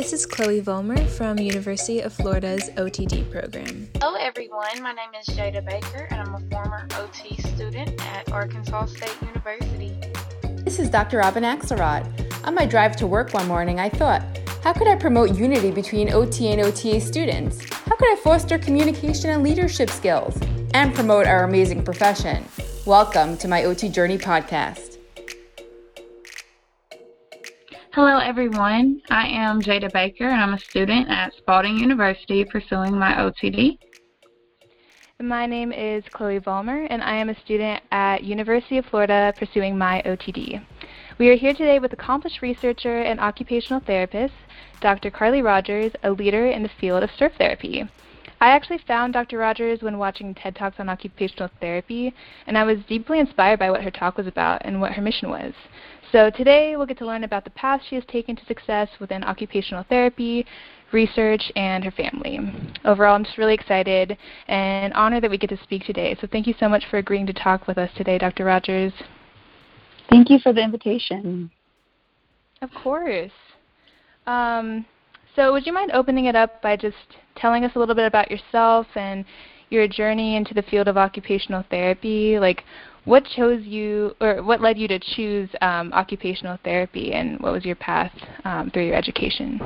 This is Chloe Vollmer from University of Florida's OTD program. Hello everyone, my name is Jada Baker and I'm a former OT student at Arkansas State University. This is Dr. Robin Axelrod. On my drive to work one morning, I thought, how could I promote unity between OT and OTA students? How could I foster communication and leadership skills and promote our amazing profession? Welcome to my OT Journey podcast. Hello, everyone. I am Jada Baker, and I'm a student at Spalding University pursuing my OTD. My name is Chloe Vollmer, and I am a student at University of Florida pursuing my OTD. We are here today with accomplished researcher and occupational therapist, Dr. Carly Rogers, a leader in the field of surf therapy. I actually found Dr. Rogers when watching TED Talks on occupational therapy, and I was deeply inspired by what her talk was about and what her mission was. So today we'll get to learn about the path she has taken to success within occupational therapy, research, and her family. Overall, I'm just really excited and honored that we get to speak today. So thank you so much for agreeing to talk with us today, Dr. Rogers. Thank you for the invitation. Of course. Um, so would you mind opening it up by just telling us a little bit about yourself and your journey into the field of occupational therapy? Like, what chose you, or what led you to choose um, occupational therapy, and what was your path um, through your education?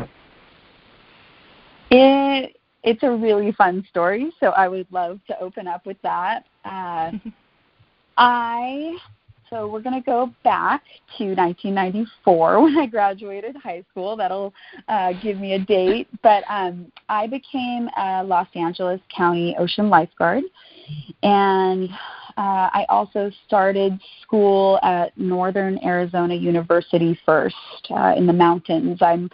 It it's a really fun story, so I would love to open up with that. Uh, I so we're going to go back to 1994 when I graduated high school. That'll uh, give me a date. But um, I became a Los Angeles County ocean lifeguard, and uh, I also started school at Northern Arizona University first uh, in the mountains. I'm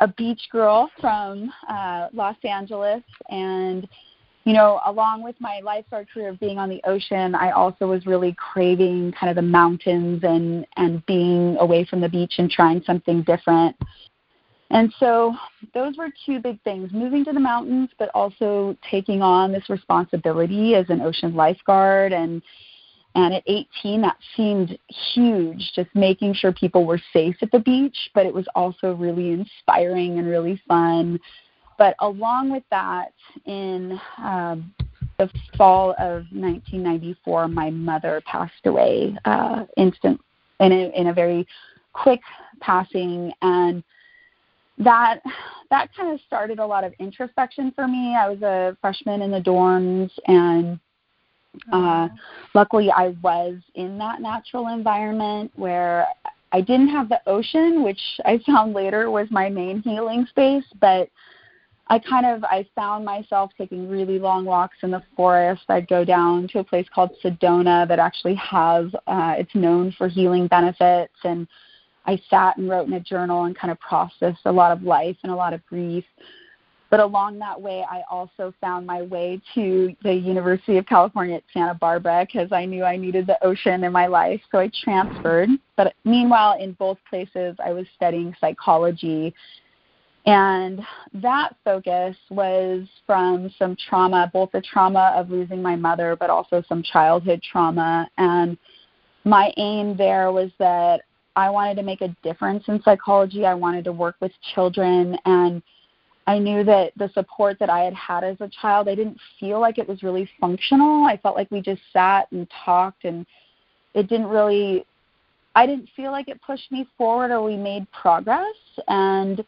a beach girl from uh, Los Angeles, and you know, along with my lifeguard career of being on the ocean, I also was really craving kind of the mountains and and being away from the beach and trying something different. And so those were two big things moving to the mountains, but also taking on this responsibility as an ocean lifeguard. And, and at 18, that seemed huge, just making sure people were safe at the beach, but it was also really inspiring and really fun. But along with that, in um, the fall of 1994, my mother passed away uh, instant in a, in a very quick passing, and that that kind of started a lot of introspection for me. I was a freshman in the dorms and uh luckily I was in that natural environment where I didn't have the ocean, which I found later was my main healing space, but I kind of I found myself taking really long walks in the forest. I'd go down to a place called Sedona that actually has uh it's known for healing benefits and I sat and wrote in a journal and kind of processed a lot of life and a lot of grief. But along that way, I also found my way to the University of California at Santa Barbara because I knew I needed the ocean in my life. So I transferred. But meanwhile, in both places, I was studying psychology. And that focus was from some trauma, both the trauma of losing my mother, but also some childhood trauma. And my aim there was that I wanted to make a difference in psychology. I wanted to work with children and I knew that the support that I had had as a child, I didn't feel like it was really functional. I felt like we just sat and talked and it didn't really I didn't feel like it pushed me forward or we made progress and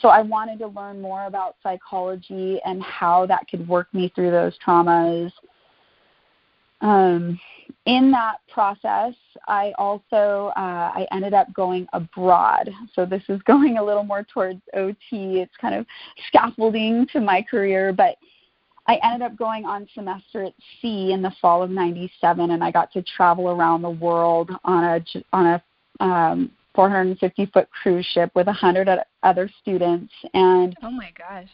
so I wanted to learn more about psychology and how that could work me through those traumas. Um, in that process, I also uh, I ended up going abroad. So this is going a little more towards OT. It's kind of scaffolding to my career, but I ended up going on semester at sea in the fall of '97, and I got to travel around the world on a on a um, 450 foot cruise ship with 100 other students. And oh my gosh,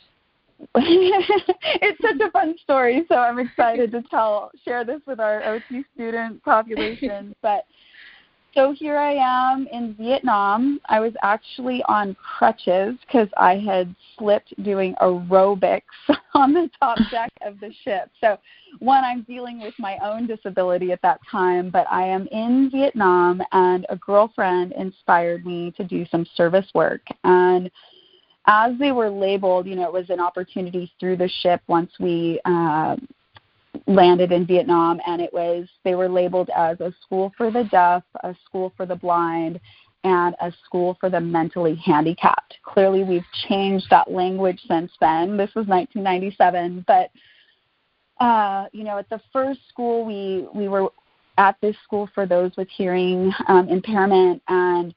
it's such a fun story, so I'm excited to tell share this with our OT student population. But so here I am in Vietnam. I was actually on crutches because I had slipped doing aerobics on the top deck of the ship. So one, I'm dealing with my own disability at that time, but I am in Vietnam, and a girlfriend inspired me to do some service work and as they were labeled, you know, it was an opportunity through the ship once we uh, landed in Vietnam, and it was they were labeled as a school for the deaf, a school for the blind, and a school for the mentally handicapped. Clearly, we've changed that language since then. This was 1997, but uh, you know, at the first school, we we were at this school for those with hearing um, impairment, and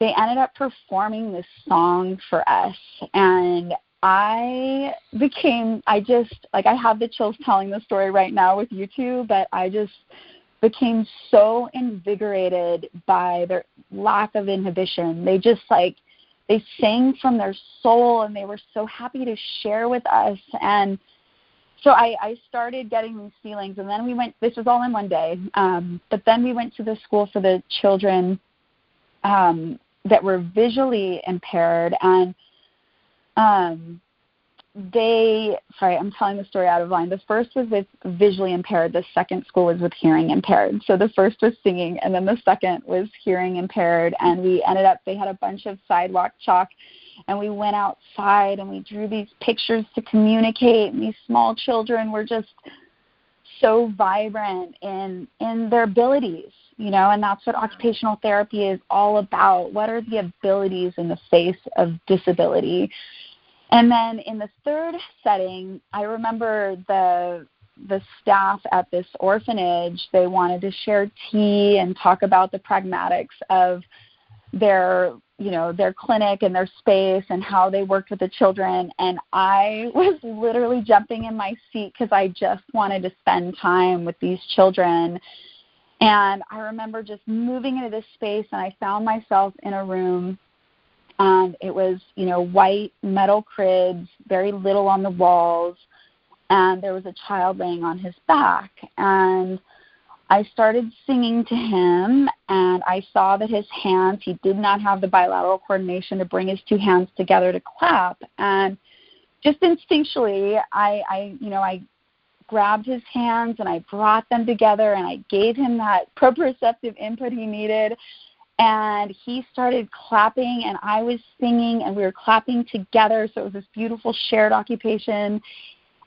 they ended up performing this song for us, and I became I just like I have the chills telling the story right now with you two, but I just became so invigorated by their lack of inhibition. They just like they sang from their soul and they were so happy to share with us and so I, I started getting these feelings and then we went this was all in one day um, but then we went to the school for the children um, that were visually impaired. And um, they sorry i'm telling the story out of line. The first was with visually impaired. The second school was with hearing impaired. So the first was singing and then the second was hearing impaired. And we ended up they had a bunch of sidewalk chalk and we went outside and we drew these pictures to communicate. And these small children were just so vibrant in in their abilities you know and that's what occupational therapy is all about. What are the abilities in the face of disability? And then in the third setting, I remember the the staff at this orphanage, they wanted to share tea and talk about the pragmatics of their you know their clinic and their space and how they worked with the children. And i was literally jumping in my seat because i just wanted to spend time with these children and i remember just moving into this space and i found myself in a room and it was you know white metal cribs very little on the walls and there was a child laying on his back. And i started singing to him and i saw that his hands he did not have the bilateral coordination to bring his two hands together to clap. And just instinctually i i you know i grabbed his hands and i brought them together and i gave him that proprioceptive input he needed. And he started clapping and I was singing and we were clapping together. So it was this beautiful shared occupation.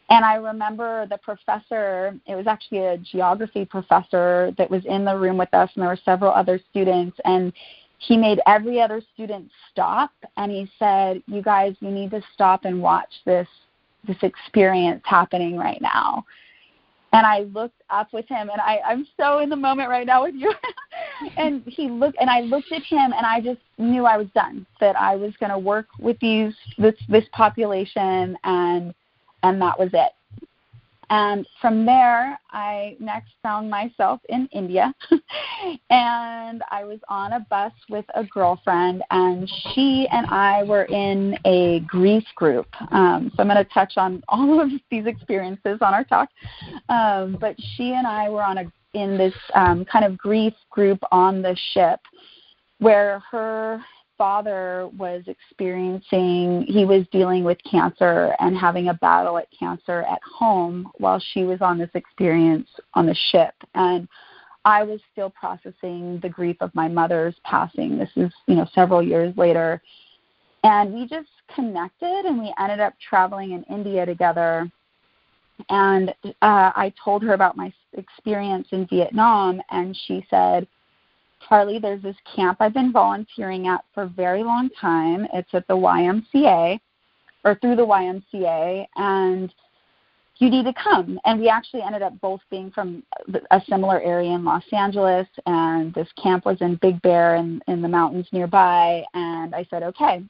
And I remember the professor it was actually a geography professor that was in the room with us and there were several other students and he made every other student stop and he said you guys you need to stop and watch this this experience happening right now and I looked up with him and I, I'm so in the moment right now with you. and he looked and I looked at him and I just knew I was done. That I was gonna work with these this this population and and that was it. And from there, I next found myself in India. and I was on a bus with a girlfriend, and she and I were in a grief group. Um, so I'm going to touch on all of these experiences on our talk. Um, but she and I were on a in this um, kind of grief group on the ship where her father was experiencing, he was dealing with cancer and having a battle at cancer at home while she was on this experience on the ship. And I was still processing the grief of my mother's passing. This is, you know, several years later. And we just connected and we ended up traveling in India together. And uh, I told her about my experience in Vietnam, and she said, Carly, there's this camp I've been volunteering at for a very long time. It's at the YMCA or through the YMCA, and you need to come. And we actually ended up both being from a similar area in Los Angeles, and this camp was in Big Bear in, in the mountains nearby. And I said, okay.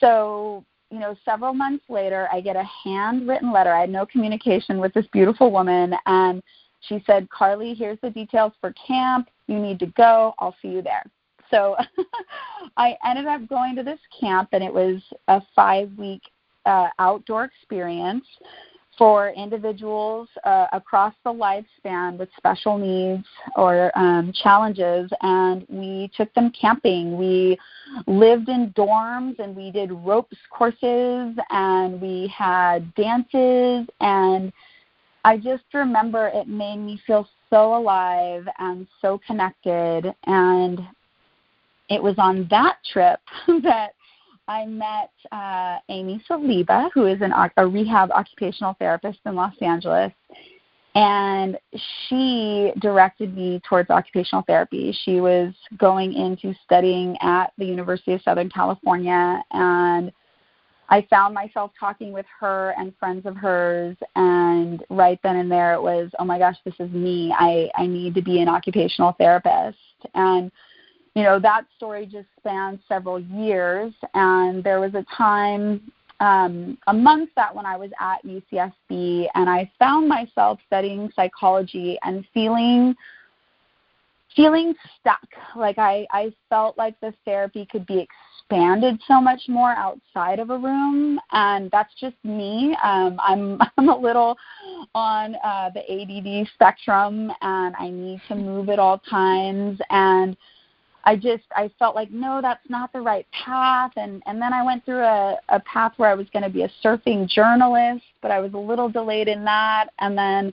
So, you know, several months later, I get a handwritten letter. I had no communication with this beautiful woman, and she said, Carly, here's the details for camp. You need to go. I'll see you there. So I ended up going to this camp, and it was a five week uh, outdoor experience for individuals uh, across the lifespan with special needs or um, challenges, and we took them camping. We lived in dorms and we did ropes courses, and we had dances and I just remember it made me feel so alive and so connected. And it was on that trip that I met uh, Amy Saliba, who is an, a rehab occupational therapist in Los Angeles, and she directed me towards occupational therapy. She was going into studying at the University of Southern California, and I found myself talking with her and friends of hers, and right then and there it was, oh my gosh, this is me. I, I need to be an occupational therapist. And, you know, that story just spans several years, and there was a time um, amongst that when I was at UCSB, and I found myself studying psychology and feeling feeling stuck. Like I, I felt like the therapy could be expanded so much more outside of a room, and that's just me. Um, I'm I'm a little on uh, the ADD spectrum, and I need to move at all times, and I just I felt like no, that's not the right path, and and then I went through a a path where I was going to be a surfing journalist, but I was a little delayed in that, and then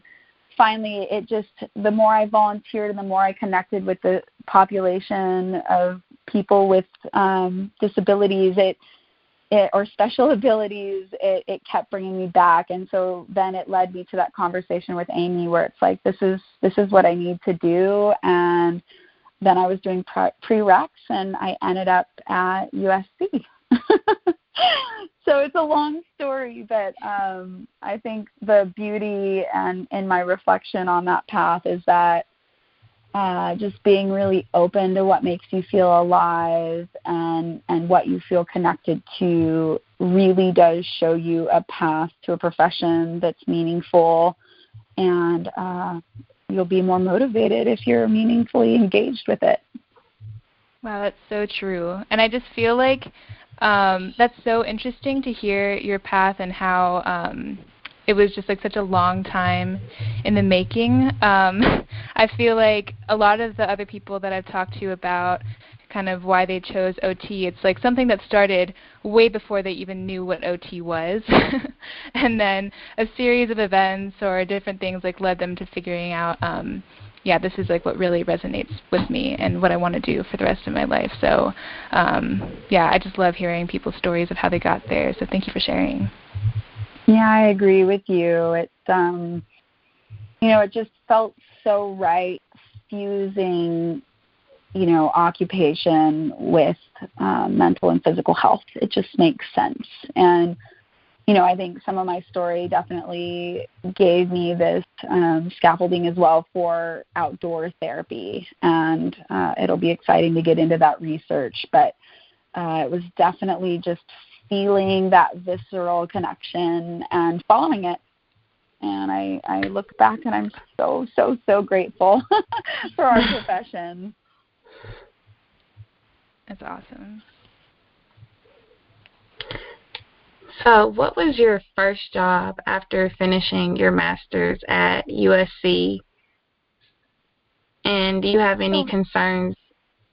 finally it just the more I volunteered and the more I connected with the population of people with um, disabilities, it it, or special abilities, it, it kept bringing me back, and so then it led me to that conversation with Amy, where it's like, this is this is what I need to do, and then I was doing pre- prereqs, and I ended up at USC. so it's a long story, but um, I think the beauty and in my reflection on that path is that uh, just being really open to what makes you feel alive and and what you feel connected to really does show you a path to a profession that's meaningful and uh, you'll be more motivated if you're meaningfully engaged with it. Wow, that's so true. And I just feel like um, that's so interesting to hear your path and how um, it was just like such a long time in the making. Um, I feel like a lot of the other people that I've talked to about kind of why they chose OT. It's like something that started way before they even knew what OT was. and then a series of events or different things like led them to figuring out um yeah, this is like what really resonates with me and what I want to do for the rest of my life. So, um, yeah, I just love hearing people's stories of how they got there. So, thank you for sharing. Yeah, I agree with you. It's um, you know, it just felt so right fusing you know, occupation with uh, mental and physical health. It just makes sense. And, you know, I think some of my story definitely gave me this um, scaffolding as well for outdoor therapy. And uh, it'll be exciting to get into that research. But uh, it was definitely just feeling that visceral connection and following it and I, I look back and I'm so so so grateful for our profession. That's awesome. So, what was your first job after finishing your master's at USC? And do you have any oh. concerns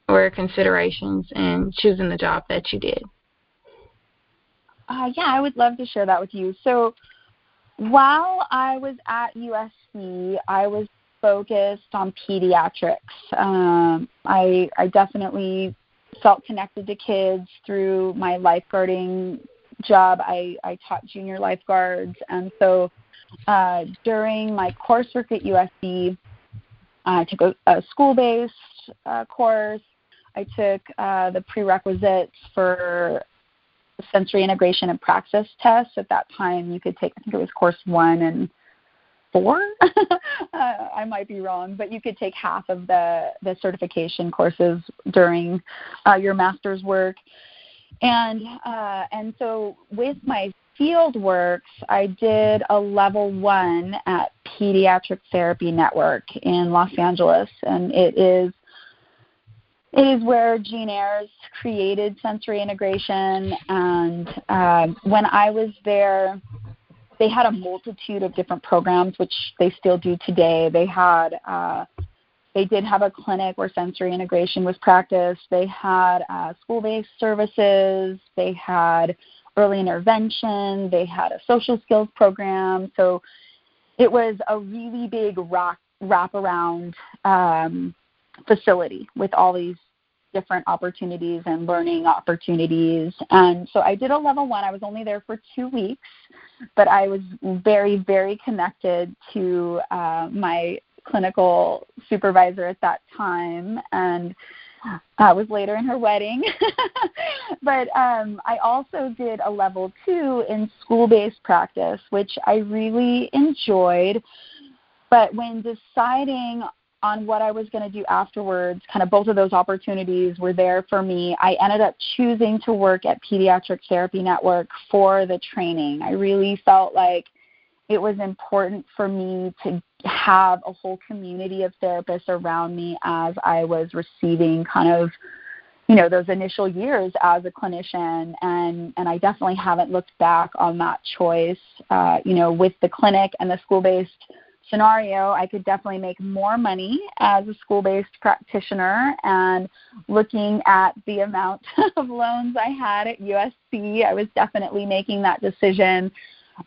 or considerations in choosing the job that you did? Uh, yeah, I would love to share that with you. So, while I was at USC, I was focused on pediatrics. Um, I, I definitely felt connected to kids through my lifeguarding job. I, I taught junior lifeguards, and so uh, during my coursework at USC, I took a, a school-based uh, course. I took uh, the prerequisites for sensory integration and praxis tests. At that time, you could take, I think it was course one and four. uh, I might be wrong, but you could take half of the the certification courses during uh, your master's work. And uh, and so with my field works, I did a level one at Pediatric Therapy Network in Los Angeles, and it is is where Jean Ayres created sensory integration. And uh, when I was there, they had a multitude of different programs, which they still do today. They had uh, they did have a clinic where sensory integration was practiced. They had uh, school-based services. They had early intervention. They had a social skills program. So it was a really big rock wraparound um, facility with all these different opportunities and learning opportunities. And so I did a level one. I was only there for two weeks, but I was very, very connected to uh, my clinical supervisor at that time. And I was later in her wedding. but um, I also did a level two in school based practice, which I really enjoyed. But when deciding on what I was going to do afterwards, kind of both of those opportunities were there for me. I ended up choosing to work at Pediatric Therapy Network for the training. I really felt like it was important for me to have a whole community of therapists around me as I was receiving kind of you know those initial years as a clinician and and I definitely haven't looked back on that choice uh, you know with the clinic and the school based scenario I could definitely make more money as a school based practitioner and looking at the amount of loans I had at USC I was definitely making that decision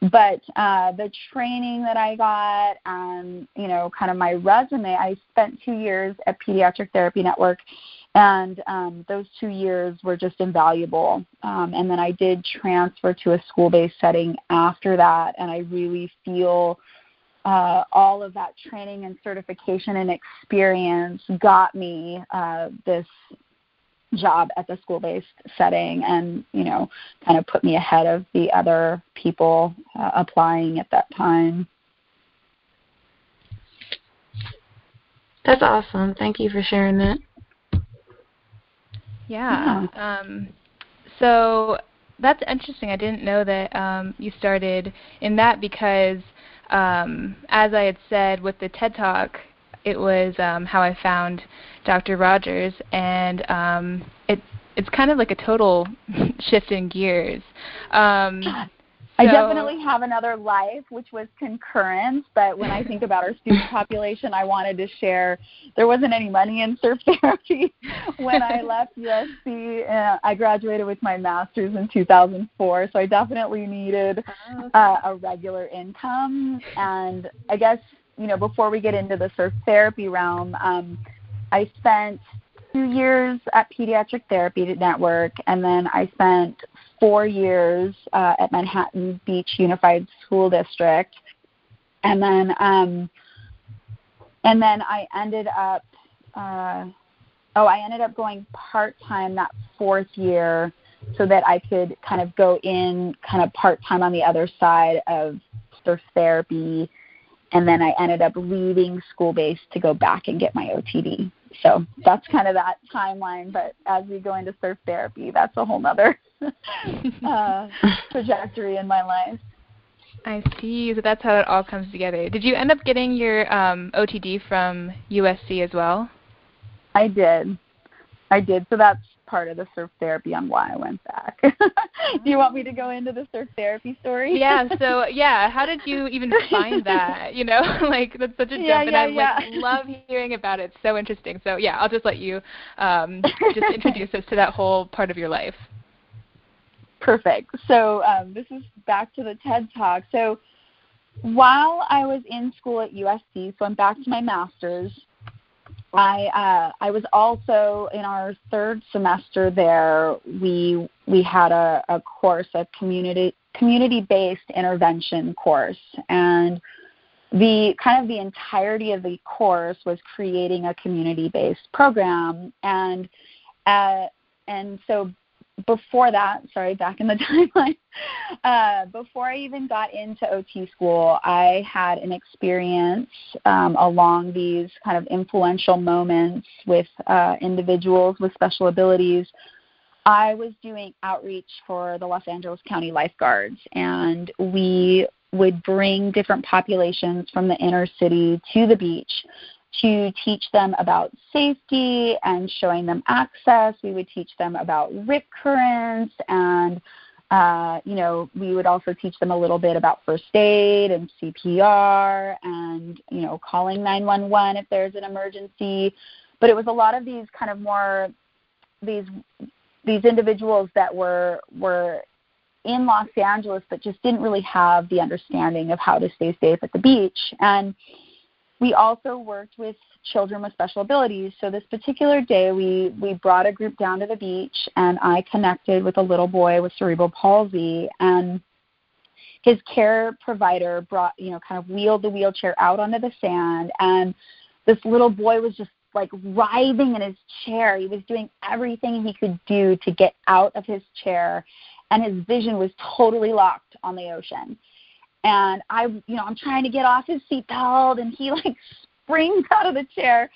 but uh, the training that I got and you know kind of my resume, I spent two years at Pediatric Therapy Network, and um, those two years were just invaluable. Um, and then I did transfer to a school-based setting after that, and I really feel. Uh, all of that training and certification and experience got me uh, this job at the school based setting and you know kind of put me ahead of the other people uh, applying at that time. That's awesome. Thank you for sharing that. Yeah, yeah. Um, so that's interesting. I didn't know that um, you started in that because um, as i had said with the ted talk it was um, how I found Dr. Rogers, and um, it it's kind of like a total shift in gears. Um, I definitely have another life, which was concurrent. But when I think about our student population, I wanted to share there wasn't any money in surf therapy when I left USC. Uh, I graduated with my master's in 2004, so I definitely needed oh, uh, a regular income. And I guess you know, before we get into the surf therapy realm, um, I spent two years at Pediatric Therapy Network, and then I spent four years uh, at Manhattan Beach Unified School District, and then um, and then I ended up. Uh, oh, I ended up going part time that fourth year so that I could kind of go in kind of part time on the other side of surf therapy and then I ended up leaving school based to go back and get my OTD. So that's kind of that timeline. But as we go into surf therapy, that's a whole nother uh, trajectory in my life. I see. So that's how it all comes together. Did you end up getting your um, OTD from USC as well? I did. I did. So that's part of the surf therapy on why I went back. Do you want me to go into the surf therapy story? yeah. So yeah, how did you even find that? You know, like that's such a jump, yeah, and I yeah. like love hearing about it. It's so interesting. So yeah, I'll just let you um, just introduce us to that whole part of your life. Perfect. So um, this is back to the TED Talk. So while I was in school at USC, so I'm back to my master's. I uh, I was also in our third semester there. We we had a, a course, a community community based intervention course, and the kind of the entirety of the course was creating a community based program, and uh, and so before that, sorry, back in the timeline, uh, before I even got into OT school, I had an experience um, along these kind of influential moments with uh, individuals with special abilities. I was doing outreach for the Los Angeles County Lifeguards, and we would bring different populations from the inner city to the beach to teach them about safety and showing them access. We would teach them about rip currents and uh, you know, we would also teach them a little bit about first aid and CPR and, you know, calling 911 if there's an emergency. But it was a lot of these kind of more these these individuals that were were in Los Angeles but just didn't really have the understanding of how to stay safe at the beach. And we also worked with children with special abilities. So this particular day, we we brought a group down to the beach, and I connected with a little boy with cerebral palsy, and his care provider brought you know kind of wheeled the wheelchair out onto the sand, and this little boy was just like writhing in his chair. He was doing everything he could do to get out of his chair, and his vision was totally locked on the ocean and I, you know, I'm trying to get off his seatbelt, and he like springs out of the chair,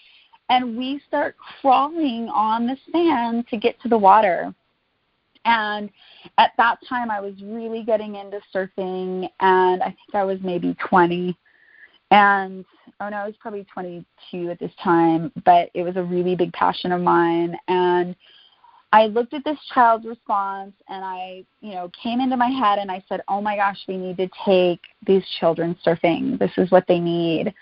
and we start crawling on the sand to get to the water. And at that time, I was really getting into surfing, and I think I was maybe 20. And oh no, I was probably 22 at this time, but it was a really big passion of mine. And I looked at this child's response and I, you know, came into my head and I said, "Oh my gosh, we need to take these children surfing. This is what they need."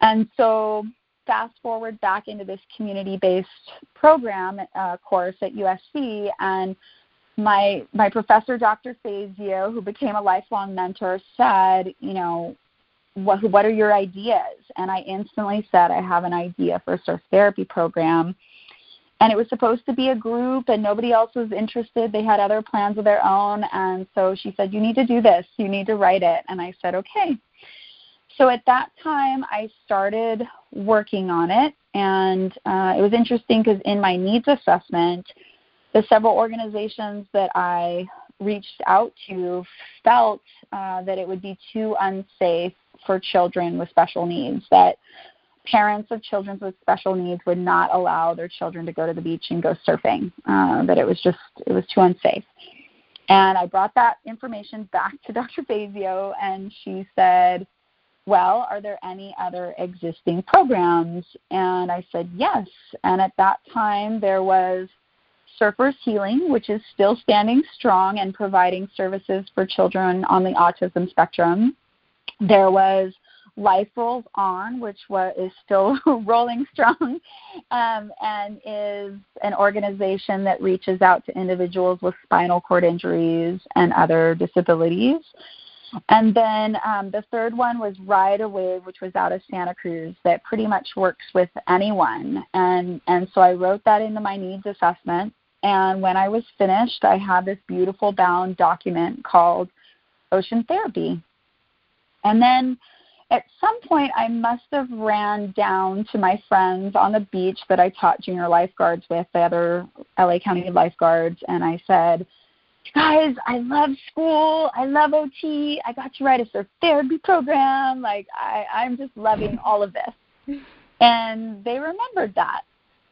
And so, fast forward back into this community-based program uh, course at USC, and my my professor, Dr. Fazio, who became a lifelong mentor, said, "You know, what what are your ideas?" And I instantly said, "I have an idea for a surf therapy program." And it was supposed to be a group and nobody else was interested. They had other plans of their own. And so she said you need to do this. You need to write it. And i said okay. So at that time i started working on it. And uh, it was interesting because in my needs assessment the several organizations that i reached out to felt uh, that it would be too unsafe for children with special needs that parents of children with special needs would not allow their children to go to the beach and go surfing. Uh, that it was just it was too unsafe. And I brought that information back to Dr. Fazio, and she said, "Well, are there any other existing programs?" And I said, "Yes." And at that time, there was Surfers Healing, which is still standing strong and providing services for children on the autism spectrum. There was Life Rolls On, which was, is still rolling strong, um, and is an organization that reaches out to individuals with spinal cord injuries and other disabilities. And then um, the third one was Ride a Wave, which was out of Santa Cruz, that pretty much works with anyone. And and so I wrote that into my needs assessment. And when I was finished, I had this beautiful bound document called Ocean Therapy. And then at some point I must have ran down to my friends on the beach that I taught junior lifeguards with, the other LA County lifeguards, and I said, guys, I love school. I love OT. I got to write a surf therapy program. Like I, I'm just loving all of this. And they remembered that.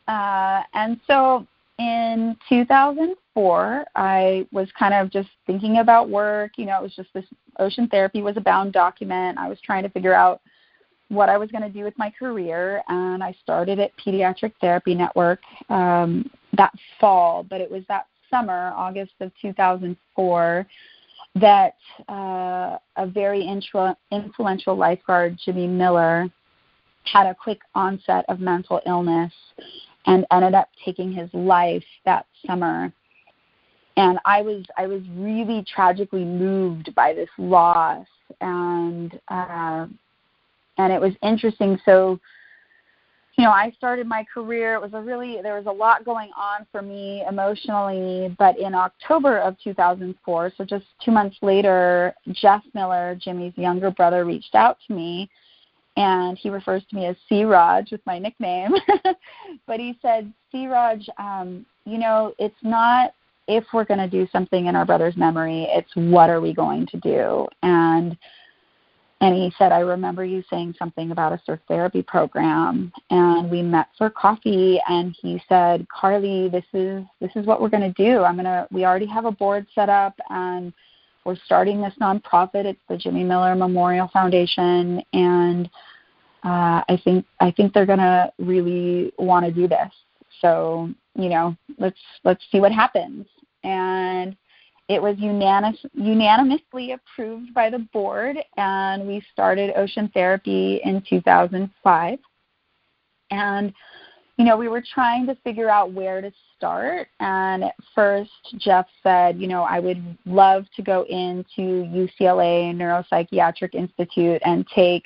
Uh, and so in 2004, I was kind of just thinking about work. You know, it was just this ocean therapy was a bound document. I was trying to figure out what I was going to do with my career, and I started at Pediatric Therapy Network um, that fall. But it was that summer, August of 2004, that uh, a very intro- influential lifeguard, Jimmy Miller, had a quick onset of mental illness and ended up taking his life that summer. And i was i was really tragically moved by this loss. And uh and it was interesting. So you know i started my career. It was a really there was a lot going on for me emotionally but in october of 2004 so just two months later jeff miller jimmy's younger brother reached out to me and he refers to me as C. Raj with my nickname. but he said, C. Raj, um, you know, it's not if we're going to do something in our brother's memory, it's what are we going to do? And and he said, I remember you saying something about a surf therapy program and we met for coffee and he said, Carly, this is this is what we're gonna do. I'm gonna we already have a board set up and we're starting this nonprofit. It's the Jimmy Miller Memorial Foundation and uh, I think I think they're gonna really want to do this. So you know, let's let's see what happens. And it was unanimous, unanimously approved by the board, and we started Ocean Therapy in 2005. And you know, we were trying to figure out where to start. And at first, Jeff said, you know, I would love to go into UCLA Neuropsychiatric Institute and take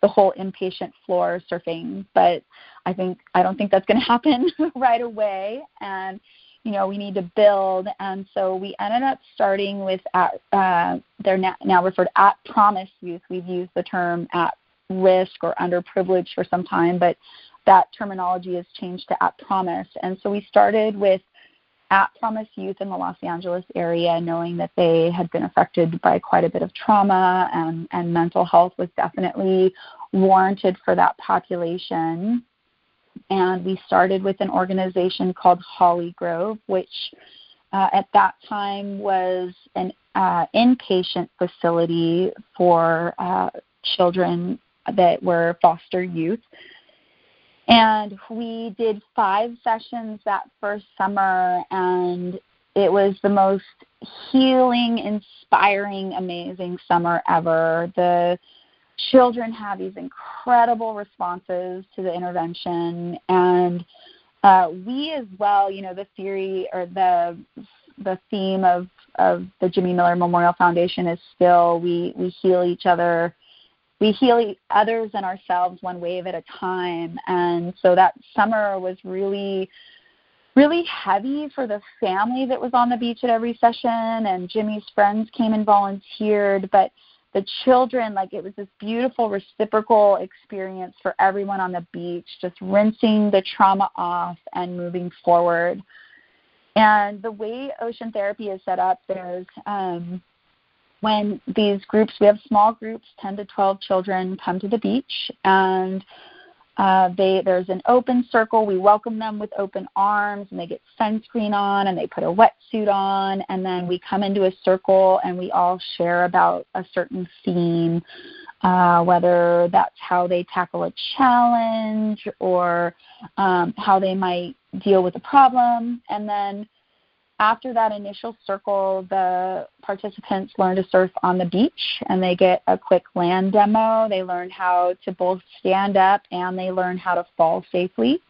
the whole inpatient floor surfing. But I think I don't think that's going to happen right away, and you know we need to build. And so we ended up starting with at uh, they're now, now referred at promise youth. We've used the term at risk or underprivileged for some time, but that terminology has changed to at promise. And so we started with at Promise Youth in the Los Angeles area, knowing that they had been affected by quite a bit of trauma and, and mental health was definitely warranted for that population. And we started with an organization called Hollygrove, which uh, at that time was an uh, inpatient facility for uh, children that were foster youth. And we did five sessions that first summer, and it was the most healing, inspiring, amazing summer ever. The children have these incredible responses to the intervention, and uh, we as well, you know, the theory or the the theme of of the Jimmy Miller Memorial Foundation is still we we heal each other we heal others and ourselves one wave at a time. And so that summer was really, really heavy for the family that was on the beach at every session. And Jimmy's friends came and volunteered. But the children, like it was this beautiful reciprocal experience for everyone on the beach, just rinsing the trauma off and moving forward. And the way ocean therapy is set up, there's um, when these groups, we have small groups, 10 to 12 children come to the beach, and uh, they, there's an open circle. We welcome them with open arms, and they get sunscreen on, and they put a wetsuit on, and then we come into a circle, and we all share about a certain theme, uh, whether that's how they tackle a challenge or um, how they might deal with a problem, and then after that initial circle, the participants learn to surf on the beach and they get a quick land demo. They learn how to both stand up and they learn how to fall safely.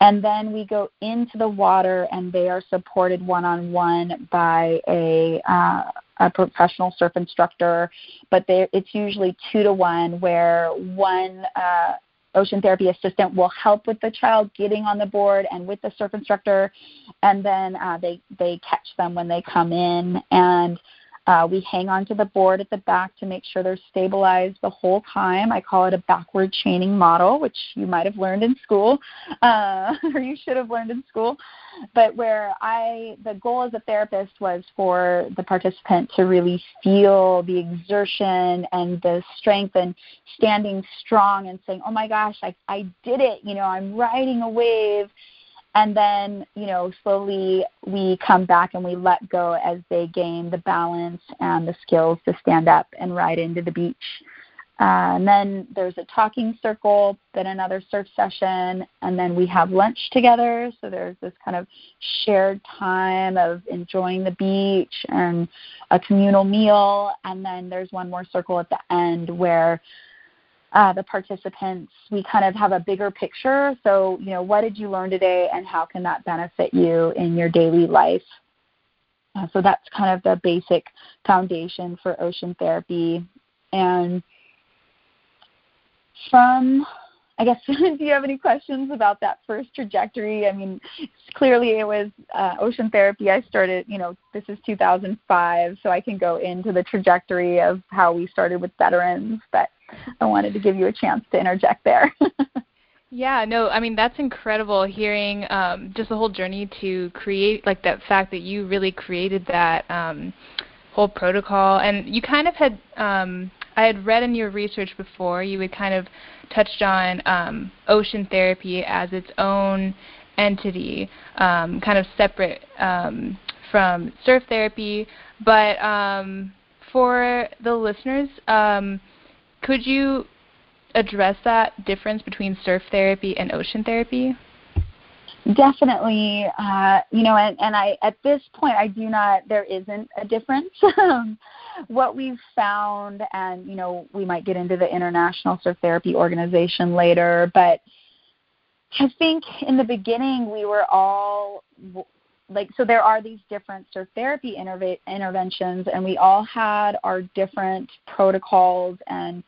And then we go into the water and they are supported one on one by a, uh, a professional surf instructor, but it's usually two to one where one uh, ocean therapy assistant will help with the child getting on the board and with the surf instructor, and then uh, they they catch them when they come in. And uh, we hang onto the board at the back to make sure they're stabilized the whole time. I call it a backward chaining model, which you might have learned in school, uh, or you should have learned in school. But where I, the goal as a therapist was for the participant to really feel the exertion and the strength and standing strong and saying, oh my gosh, I, I did it. You know, I'm riding a wave and then you know slowly we come back and we let go as they gain the balance and the skills to stand up and ride into the beach. Uh, and then there's a talking circle then another surf session and then we have lunch together. So there's this kind of shared time of enjoying the beach and a communal meal. And then there's one more circle at the end where uh, the participants, we kind of have a bigger picture. So, you know, what did you learn today and how can that benefit you in your daily life? Uh, so that's kind of the basic foundation for ocean therapy. And from, I guess, do you have any questions about that first trajectory? I mean, clearly it was uh, ocean therapy. I started, you know, this is 2005, so I can go into the trajectory of how we started with veterans. But I wanted to give you a chance to interject there. yeah, no, I mean that's incredible hearing um, just the whole journey to create like that fact that you really created that um, whole protocol, and you kind of had um, I had read in your research before you had kind of touched on um, ocean therapy as its own entity, um, kind of separate um, from surf therapy, but um, for the listeners. Um, could you address that difference between surf therapy and ocean therapy? Definitely, uh, you know, and, and I at this point I do not. There isn't a difference. What we've found, and you know, we might get into the International Surf Therapy Organization later, but I think in the beginning we were all like so there are these different surf therapy interve- interventions and we all had our different protocols and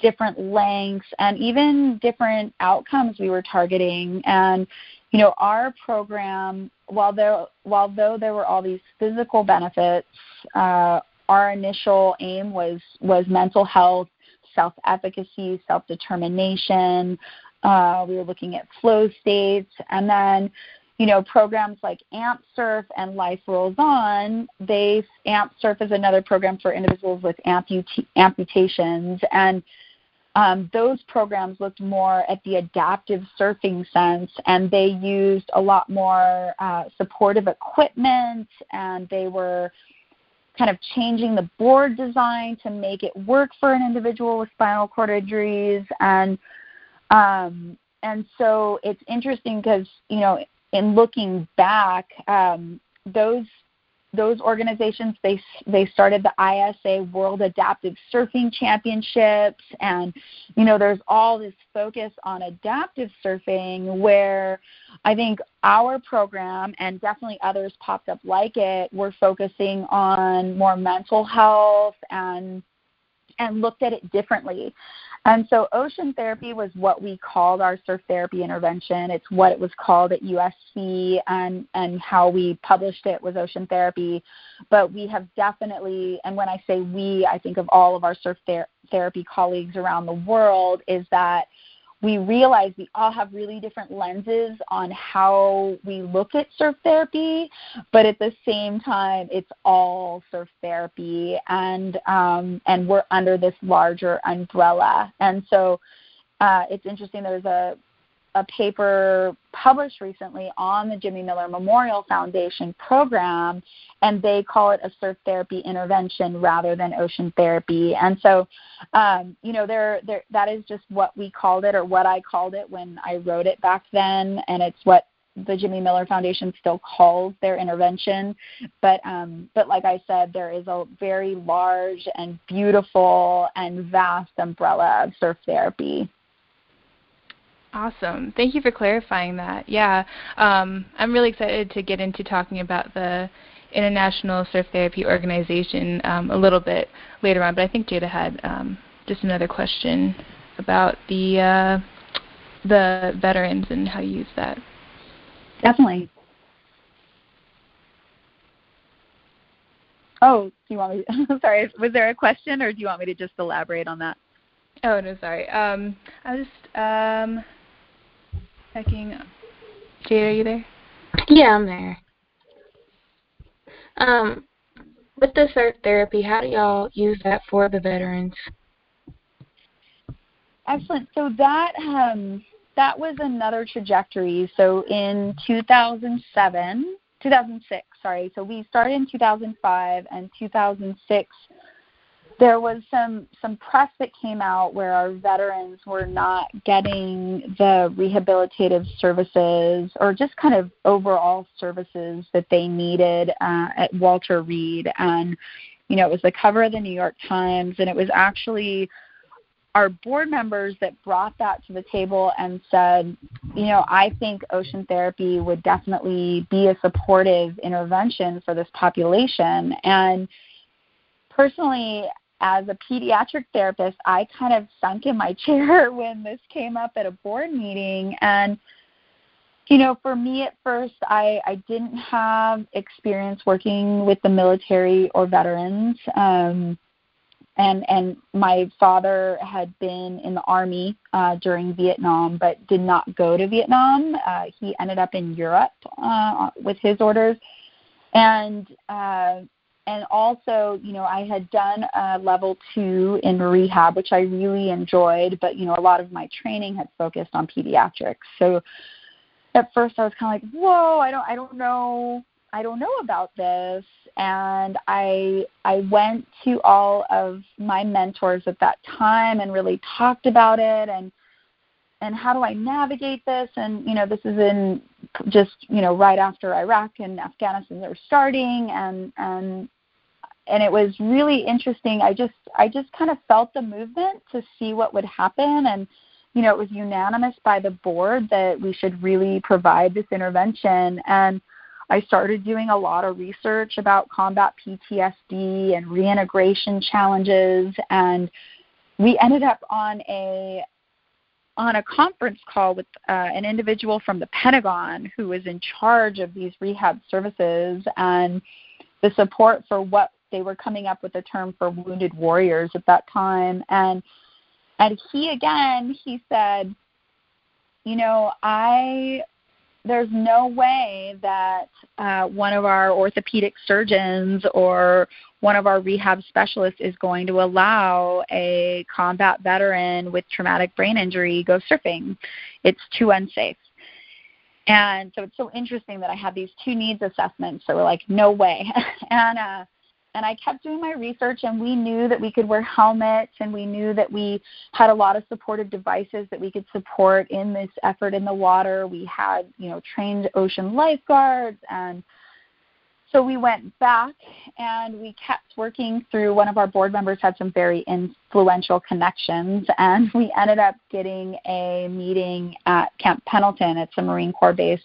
different lengths and even different outcomes we were targeting. And you know our program while there while though there were all these physical benefits uh, our initial aim was was mental health self efficacy self determination uh, we were looking at flow states. And then you know, programs like AMP Surf and Life Rolls On, they AMP Surf is another program for individuals with amputa- amputations, and um, those programs looked more at the adaptive surfing sense, and they used a lot more uh, supportive equipment, and they were kind of changing the board design to make it work for an individual with spinal cord injuries, and um, and so it's interesting because you know in looking back, um, those those organizations they they started the ISA World Adaptive Surfing Championships. And you know there's all this focus on adaptive surfing where I think our program and definitely others popped up like it. Were focusing on more mental health and and looked at it differently. And so ocean therapy was what we called our surf therapy intervention. It's what it was called at USC and, and how we published it was ocean therapy. But we have definitely, and when I say we, I think of all of our surf ther- therapy colleagues around the world, is that we realize we all have really different lenses on how we look at surf therapy, but at the same time, it's all surf therapy, and um, and we're under this larger umbrella. And so, uh, it's interesting. There's a a paper published recently on the Jimmy Miller Memorial Foundation program, and they call it a surf therapy intervention rather than ocean therapy. And so, um, you know, there, there, that is just what we called it, or what I called it when I wrote it back then, and it's what the Jimmy Miller Foundation still calls their intervention. But um, but like I said, there is a very large and beautiful and vast umbrella of surf therapy. Awesome. Thank you for clarifying that. Yeah, um, I'm really excited to get into talking about the International Surf Therapy Organization um, a little bit later on, but I think Jada had um, just another question about the uh, the veterans and how you use that. Definitely. Oh, do you want me? To, sorry, was there a question, or do you want me to just elaborate on that? Oh no, sorry. Um, I was just um, checking. Jade, are you there? Yeah, I'm there. Um, with the surf therapy, how do y'all use that for the veterans? Excellent. So that um, that was another trajectory. So in 2007, 2006, sorry. So we started in 2005 and 2006 there was some some press that came out where our veterans were not getting the rehabilitative services or just kind of overall services that they needed uh, at Walter Reed and you know it was the cover of the New York Times and it was actually our board members that brought that to the table and said, you know, I think ocean therapy would definitely be a supportive intervention for this population. And personally, as a pediatric therapist, I kind of sunk in my chair when this came up at a board meeting. And, you know, for me at first, I, I didn't have experience working with the military or veterans. Um, and and my father had been in the army uh, during Vietnam, but did not go to Vietnam. Uh, he ended up in Europe uh, with his orders, and uh, and also, you know, I had done a level two in rehab, which I really enjoyed, but you know, a lot of my training had focused on pediatrics. So at first, I was kind of like, "Whoa, I don't, I don't know, I don't know about this." And I, I went to all of my mentors at that time and really talked about it and and how do I navigate this? And you know, this is in just you know right after Iraq and Afghanistan were starting, and and and it was really interesting. I just I just kind of felt the movement to see what would happen. And you know, it was unanimous by the board that we should really provide this intervention. And I started doing a lot of research about combat PTSD and reintegration challenges. And we ended up on a on a conference call with uh, an individual from the Pentagon who was in charge of these rehab services. And the support for what they were coming up with a term for wounded warriors at that time and and he again he said you know i there's no way that uh, one of our orthopedic surgeons or one of our rehab specialists is going to allow a combat veteran with traumatic brain injury go surfing. It's too unsafe. And so it's so interesting that I had these two needs assessments. So we're like, no way. and uh, and I kept doing my research, and we knew that we could wear helmets, and we knew that we had a lot of supportive devices that we could support in this effort in the water. We had, you know, trained ocean lifeguards, and so we went back and we kept working through. One of our board members had some very influential connections, and we ended up getting a meeting at Camp Pendleton. It's a Marine Corps base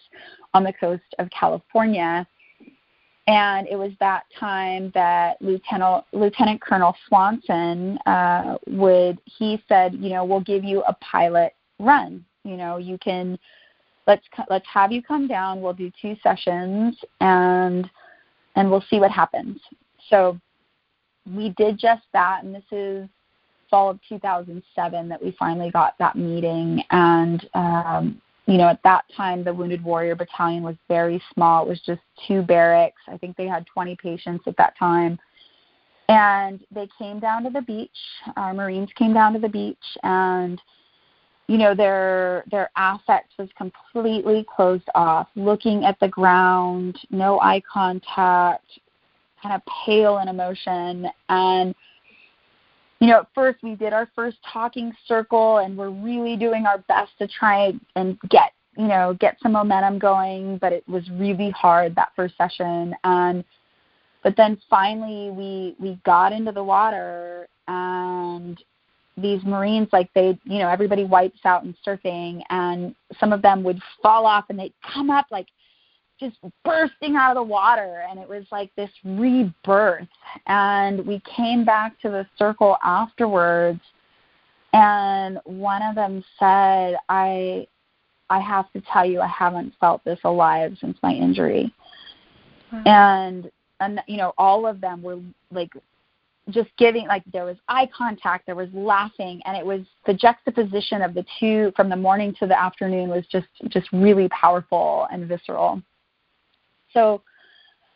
on the coast of California and it was that time that Lieutenant Lieutenant Colonel Swanson uh, would he said, you know, we'll give you a pilot run. You know, you can let's let's have you come down. We'll do two sessions and and we'll see what happens. So we did just that, and this is fall of 2007 that we finally got that meeting and um, you know, at that time, the Wounded Warrior Battalion was very small. It was just two barracks. I think they had 20 patients at that time. And they came down to the beach. Our Marines came down to the beach, and you know their their affect was completely closed off, looking at the ground, no eye contact, kind of pale in emotion, and you know, at first we did our first talking circle and we're really doing our best to try and get, you know, get some momentum going, but it was really hard that first session. And but then finally we we got into the water and these marines like they you know everybody wipes out in surfing and some of them would fall off and they'd come up like just bursting out of the water and it was like this rebirth. And we came back to the circle afterwards and one of them said i i have to tell you i haven't felt this alive since my injury. Wow. and and you know all of them were like just giving like there was eye contact there was laughing and it was the juxtaposition of the two from the morning to the afternoon was just just really powerful and visceral so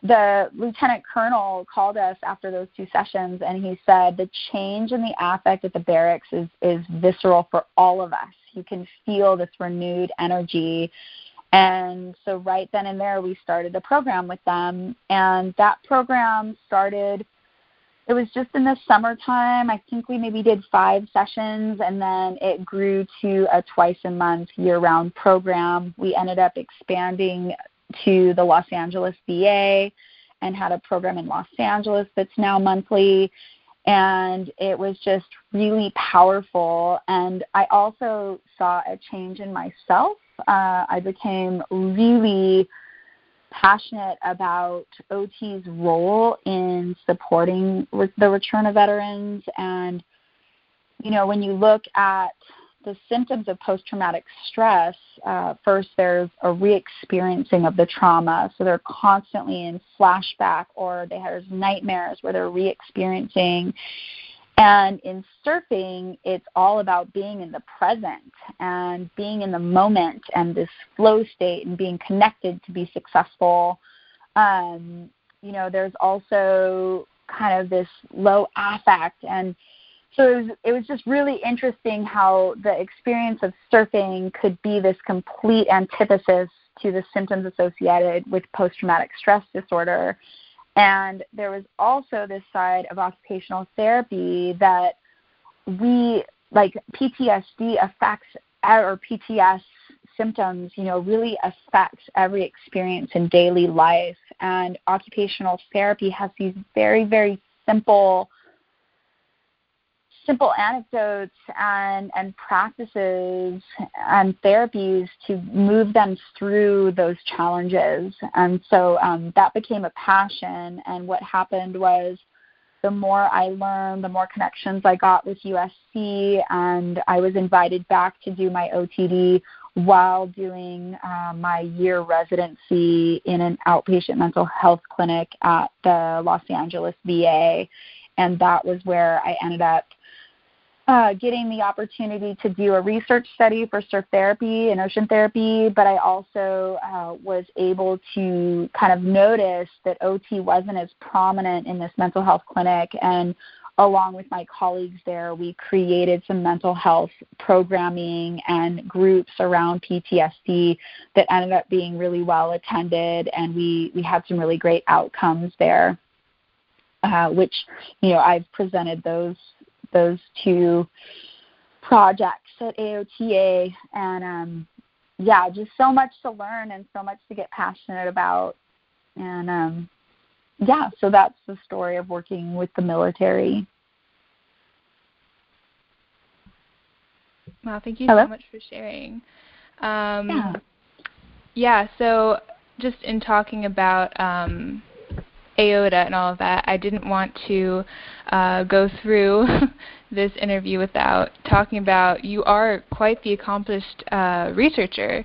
the lieutenant colonel called us after those two sessions and he said the change in the affect at the barracks is is visceral for all of us. You can feel this renewed energy. And so right then and there we started a program with them. And that program started it was just in the summertime. I think we maybe did five sessions and then it grew to a twice a month year round program. We ended up expanding to the Los Angeles VA and had a program in Los Angeles that's now monthly. And it was just really powerful. And I also saw a change in myself. Uh, I became really passionate about OT's role in supporting re- the return of veterans. And, you know, when you look at the symptoms of post traumatic stress, uh, first there's a re experiencing of the trauma. So they're constantly in flashback or they have nightmares where they're re experiencing. And in surfing, it's all about being in the present and being in the moment and this flow state and being connected to be successful. Um, you know, there's also kind of this low affect and so it was, it was just really interesting how the experience of surfing could be this complete antithesis to the symptoms associated with post traumatic stress disorder. And there was also this side of occupational therapy that we, like PTSD affects, or PTS symptoms, you know, really affects every experience in daily life. And occupational therapy has these very, very simple simple anecdotes and and practices and therapies to move them through those challenges and so um, that became a passion and what happened was the more I learned, the more connections I got with USC, and I was invited back to do my OTD while doing uh, my year residency in an outpatient mental health clinic at the Los Angeles VA. And that was where I ended up uh, getting the opportunity to do a research study for surf therapy and ocean therapy, but I also uh, was able to kind of notice that OT wasn't as prominent in this mental health clinic. And along with my colleagues there, we created some mental health programming and groups around PTSD that ended up being really well attended, and we, we had some really great outcomes there. Uh, which you know I've presented those those two projects at AOTA and um yeah, just so much to learn and so much to get passionate about. And um yeah, so that's the story of working with the military. Wow, thank you Hello? so much for sharing. Um, Yeah. yeah, so just in talking about um, AOTA and all of that, I didn't want to uh, go through this interview without talking about you are quite the accomplished uh, researcher.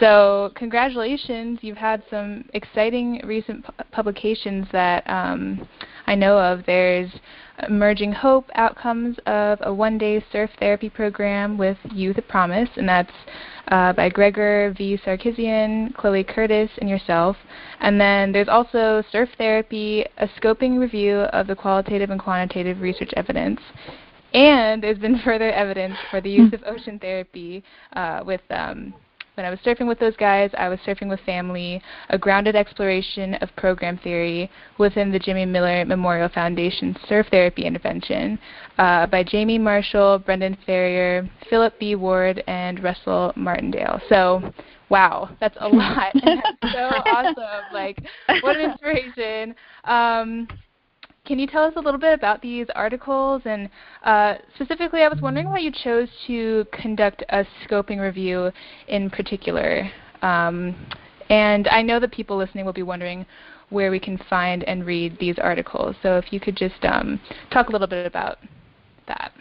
So congratulations, you've had some exciting recent pu- publications that um, I know of. There's Emerging Hope Outcomes of a One-Day Surf Therapy Program with Youth at Promise, and that's uh, by Gregor V. Sarkisian, Chloe Curtis, and yourself. And then there's also Surf Therapy, a scoping review of the qualitative and quantitative research evidence. And there's been further evidence for the use of ocean therapy uh, with um, when I was surfing with those guys, I was surfing with family, a grounded exploration of program theory within the Jimmy Miller Memorial Foundation Surf Therapy Intervention uh, by Jamie Marshall, Brendan Ferrier, Philip B. Ward, and Russell Martindale. So, wow, that's a lot. that's so awesome. Like, what an inspiration. Um, can you tell us a little bit about these articles? And uh, specifically, I was wondering why you chose to conduct a scoping review in particular. Um, and I know that people listening will be wondering where we can find and read these articles. So if you could just um, talk a little bit about that.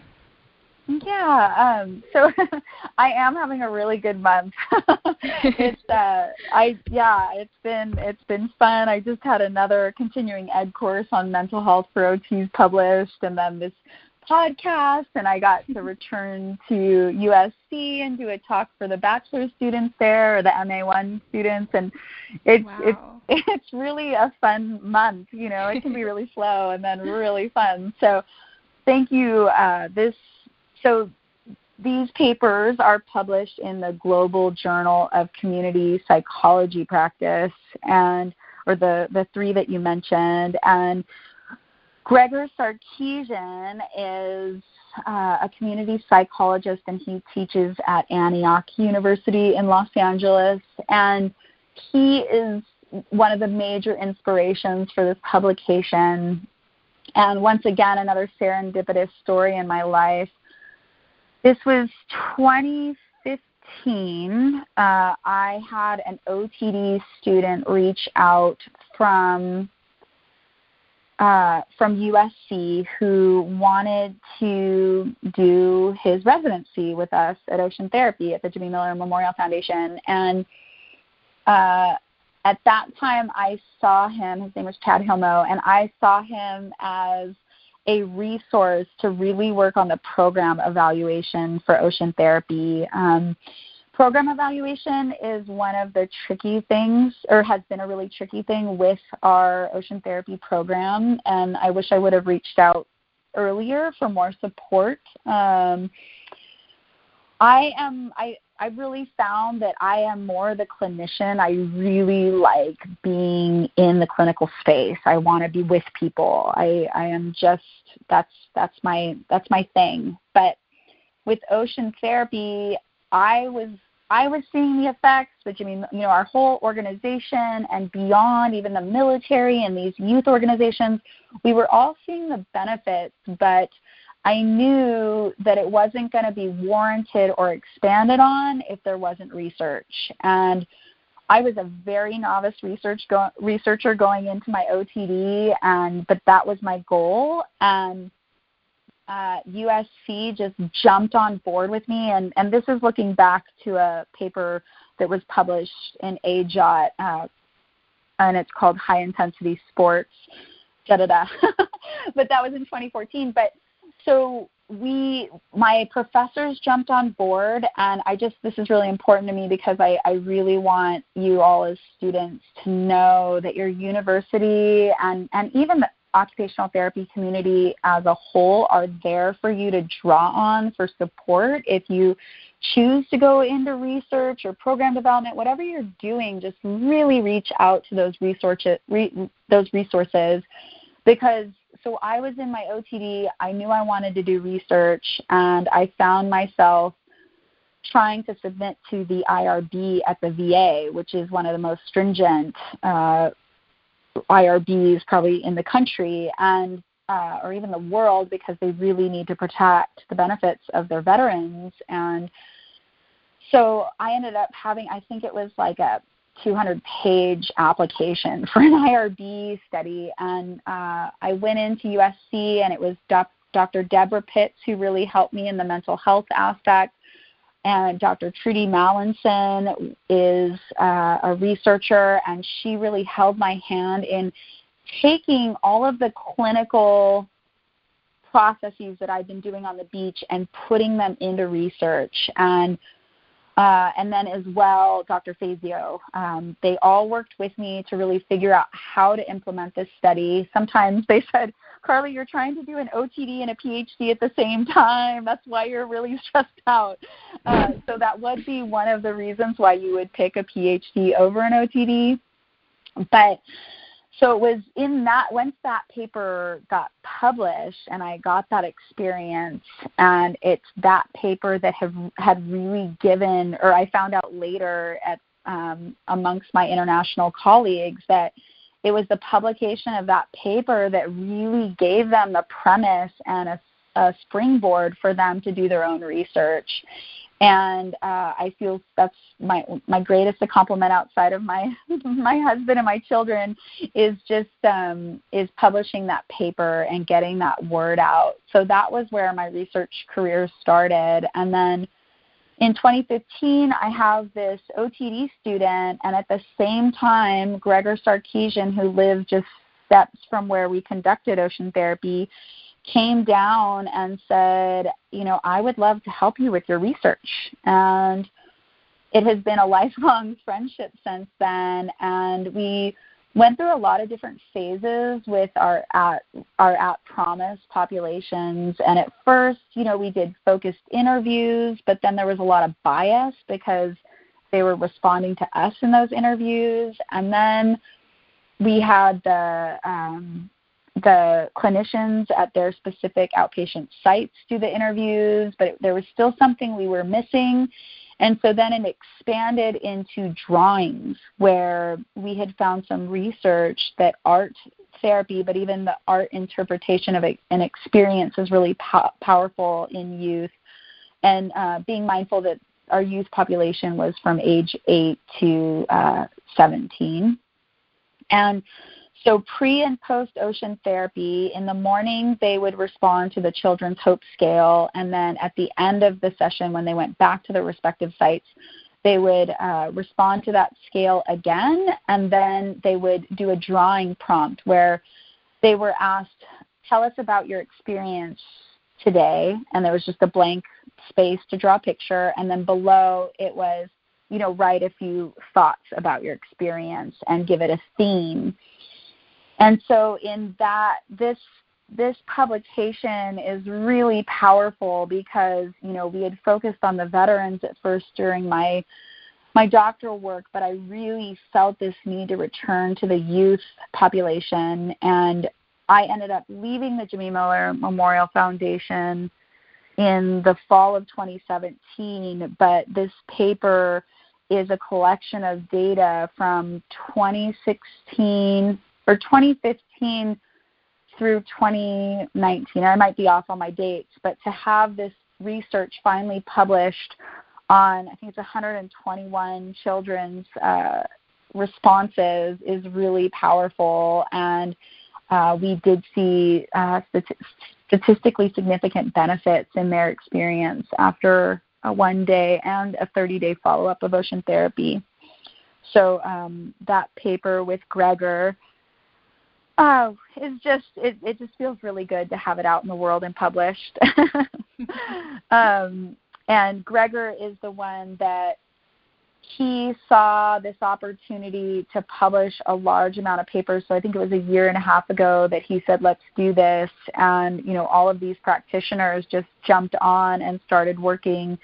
Yeah, um, so I am having a really good month. it's uh, I yeah, it's been it's been fun. I just had another continuing ed course on mental health for OTs published, and then this podcast, and I got to return to USC and do a talk for the bachelor students there or the MA1 students, and it's Wow. it's it's really a fun month. You know, it can be really slow and then really fun. So, thank you. Uh, this so these papers are published in the Global Journal of Community Psychology Practice and or the the three that you mentioned. And Gregor Sarkisian is uh, a community psychologist and he teaches at Antioch University in Los Angeles. And he is one of the major inspirations for this publication. And once again another serendipitous story in my life this was 2015. Uh, I had an OTD student reach out from uh, from USC who wanted to do his residency with us at Ocean Therapy at the Jimmy Miller Memorial Foundation. And uh, at that time, I saw him. His name was Chad Hilmo, and I saw him as a resource to really work on the program evaluation for ocean therapy. Um, program evaluation is one of the tricky things, or has been a really tricky thing with our ocean therapy program, and I wish I would have reached out earlier for more support. Um, I am I I really found that I am more the clinician. I really like being in the clinical space. I want to be with people. I I am just that's that's my that's my thing. But with ocean therapy, I was I was seeing the effects, which I mean, you know, our whole organization and beyond, even the military and these youth organizations, we were all seeing the benefits, but I knew that it wasn't going to be warranted or expanded on if there wasn't research. And I was a very novice research go- researcher going into my OTD, and but that was my goal. And uh, USC just jumped on board with me, and and this is looking back to a paper that was published in AJOT, uh, and it's called High Intensity Sports. Da da da. but that was in 2014. But so we my professors jumped on board and i just this is really important to me because i i really want you all as students to know that your university and and even the occupational therapy community as a whole are there for you to draw on for support. If you choose to go into research or program development whatever you're doing just really reach out to those resources re, those resources because so I was in my OTD. I knew I wanted to do research, and I found myself trying to submit to the IRB at the VA, which is one of the most stringent uh, IRBs probably in the country and uh, or even the world because they really need to protect the benefits of their veterans. And so I ended up having, I think it was like a 200 page application for an IRB study. And uh, I went into USC, and it was doc- Dr. Deborah Pitts who really helped me in the mental health aspect. And Dr. Trudy Mallinson is uh, a researcher, and she really held my hand in taking all of the clinical processes that I've been doing on the beach and putting them into research. And uh, and then as well, Dr. Fazio. Um, they all worked with me to really figure out how to implement this study. Sometimes they said, Carly, you're trying to do an OTD and a PhD at the same time. That's why you're really stressed out. Uh, so that would be one of the reasons why you would pick a PhD over an OTD. But so it was in that once that paper got published and I got that experience and it's that paper that have had really given or I found out later at um, amongst my international colleagues that it was the publication of that paper that really gave them the premise and a, a springboard for them to do their own research and uh, I feel that's my my greatest compliment outside of my my husband and my children is just um, is publishing that paper and getting that word out. So that was where my research career started, and then in 2015 I have this OTD student, and at the same time Gregor Sarkisian, who lived just steps from where we conducted ocean therapy came down and said, you know, I would love to help you with your research. And it has been a lifelong friendship since then. And we went through a lot of different phases with our at our at promise populations and at first you know we did focused interviews but then there was a lot of bias because they were responding to us in those interviews and then we had the um, the clinicians at their specific outpatient sites do the interviews, but there was still something we were missing. And so then it expanded into drawings where we had found some research that art therapy, but even the art interpretation of an experience is really po- powerful in youth. And uh, being mindful that our youth population was from age 8 to uh, 17. And so pre and post ocean therapy, in the morning they would respond to the children's hope scale, and then at the end of the session, when they went back to their respective sites, they would uh, respond to that scale again, and then they would do a drawing prompt where they were asked, "Tell us about your experience today," and there was just a blank space to draw a picture, and then below it was, you know, write a few thoughts about your experience and give it a theme and so in that this this publication is really powerful because you know we had focused on the veterans at first during my my doctoral work, but I really felt this need to return to the youth population, and I ended up leaving the Jimmy Miller Memorial Foundation in the fall of 2017. But this paper is a collection of data from 2016 or 2015 through 2019. I might be off on my dates, but to have this research finally published on, I think it's 121 children's uh, responses is really powerful. And uh, we did see uh, statistically significant benefits in their experience after a one day and a 30 day follow up of ocean therapy. So um, that paper with Gregor oh, is just it, it just feels really good to have it out in the world and published. um, and Gregor is the one that he saw this opportunity to publish a large amount of papers. So I think it was a year and a half ago that he said, let's do this. And, you know, all of these practitioners just jumped on and started working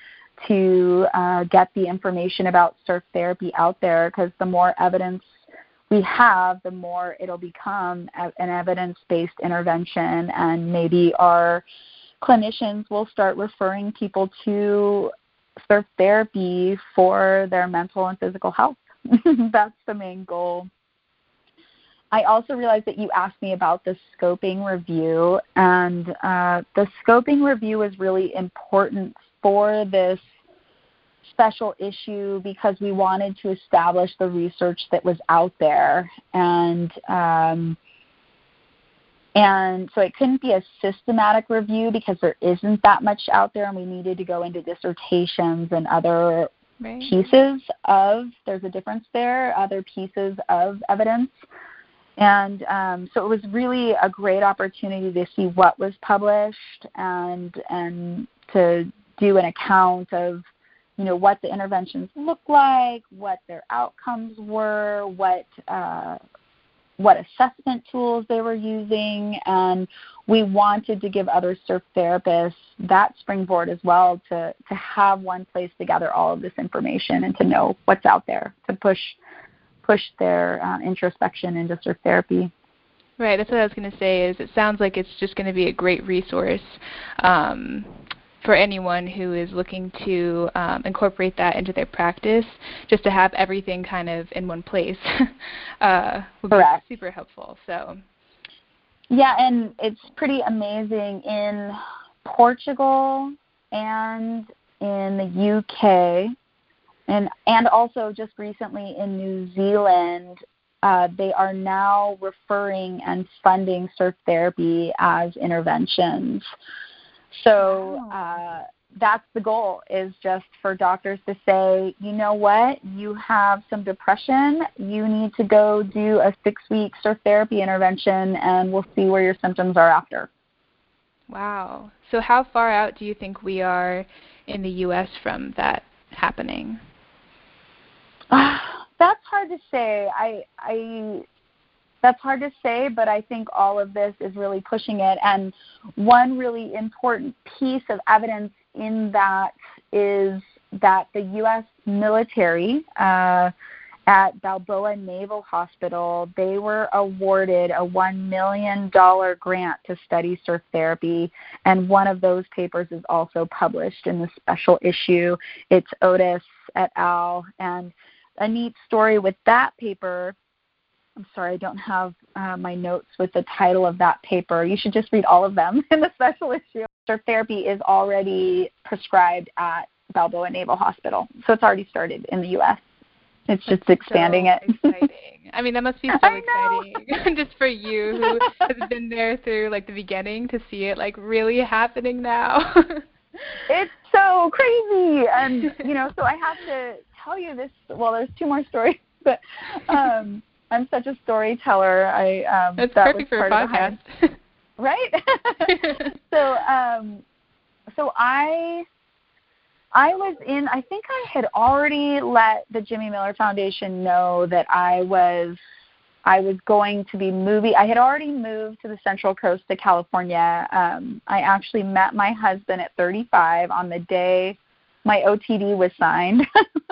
to uh, get the information about surf therapy out there because the more evidence we have, the more it'll become an evidence based intervention, and maybe our clinicians will start referring people to surf therapy for their mental and physical health. That's the main goal. I also realized that you asked me about the scoping review, and uh, the scoping review is really important for this special issue because we wanted to establish the research that was out there and um, and so it couldn't be a systematic review because there isn't that much out there and we needed to go into dissertations and other right. pieces of there's a difference there other pieces of evidence and um, so it was really a great opportunity to see what was published and and to do an account of you know what the interventions look like, what their outcomes were, what uh, what assessment tools they were using, and we wanted to give other surf therapists that springboard as well to to have one place to gather all of this information and to know what's out there to push push their uh, introspection into surf therapy. Right, that's what I was going to say. Is it sounds like it's just going to be a great resource um, for anyone who is looking to um, incorporate that into their practice, just to have everything kind of in one place uh, would Correct. be super helpful. So. Yeah, and it's pretty amazing in Portugal and in the UK, and and also just recently in New Zealand. Uh, they are now referring and funding surf therapy as interventions. So uh, that's the goal is just for doctors to say, you know what, you have some depression, you need to go do a six week surf therapy intervention and we'll see where your symptoms are after. Wow. So how far out do you think we are in the US from that happening? that's hard to say. I I that's hard to say, but I think all of this is really pushing it. And one really important piece of evidence in that is that the U.S. military uh, at Balboa Naval Hospital, they were awarded a $1 million grant to study surf therapy. And one of those papers is also published in the special issue. It's Otis et al. And a neat story with that paper I'm sorry, I don't have uh, my notes with the title of that paper. You should just read all of them in the special issue. Therapy is already prescribed at Balboa Naval Hospital, so it's already started in the U.S. It's That's just expanding so it. exciting. I mean, that must be so exciting just for you who has been there through like the beginning to see it like really happening now. it's so crazy, and you know, so I have to tell you this. Well, there's two more stories, but um, I'm such a storyteller. I um, That's that perfect was for part a podcast. Of right? so um, so I I was in. I think I had already let the Jimmy Miller Foundation know that I was I was going to be moving. I had already moved to the Central Coast of California. Um, I actually met my husband at 35 on the day my OTD was signed,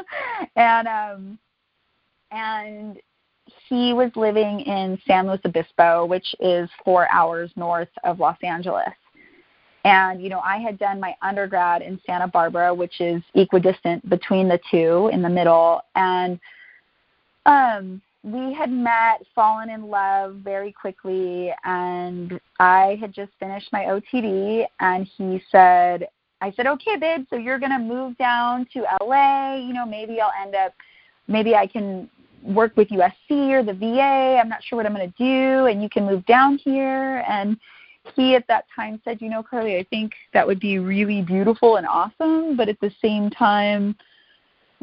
and um, and he was living in San Luis Obispo, which is four hours north of Los Angeles. And, you know, I had done my undergrad in Santa Barbara, which is equidistant between the two in the middle. And um, we had met, fallen in love very quickly, and I had just finished my OTD, and he said, I said, okay, babe, so you're going to move down to LA. You know, maybe I'll end up, maybe I can work with USC or the VA. I'm not sure what I'm going to do, and you can move down here. And he at that time said, you know, Carly, I think that would be really beautiful and awesome, but at the same time,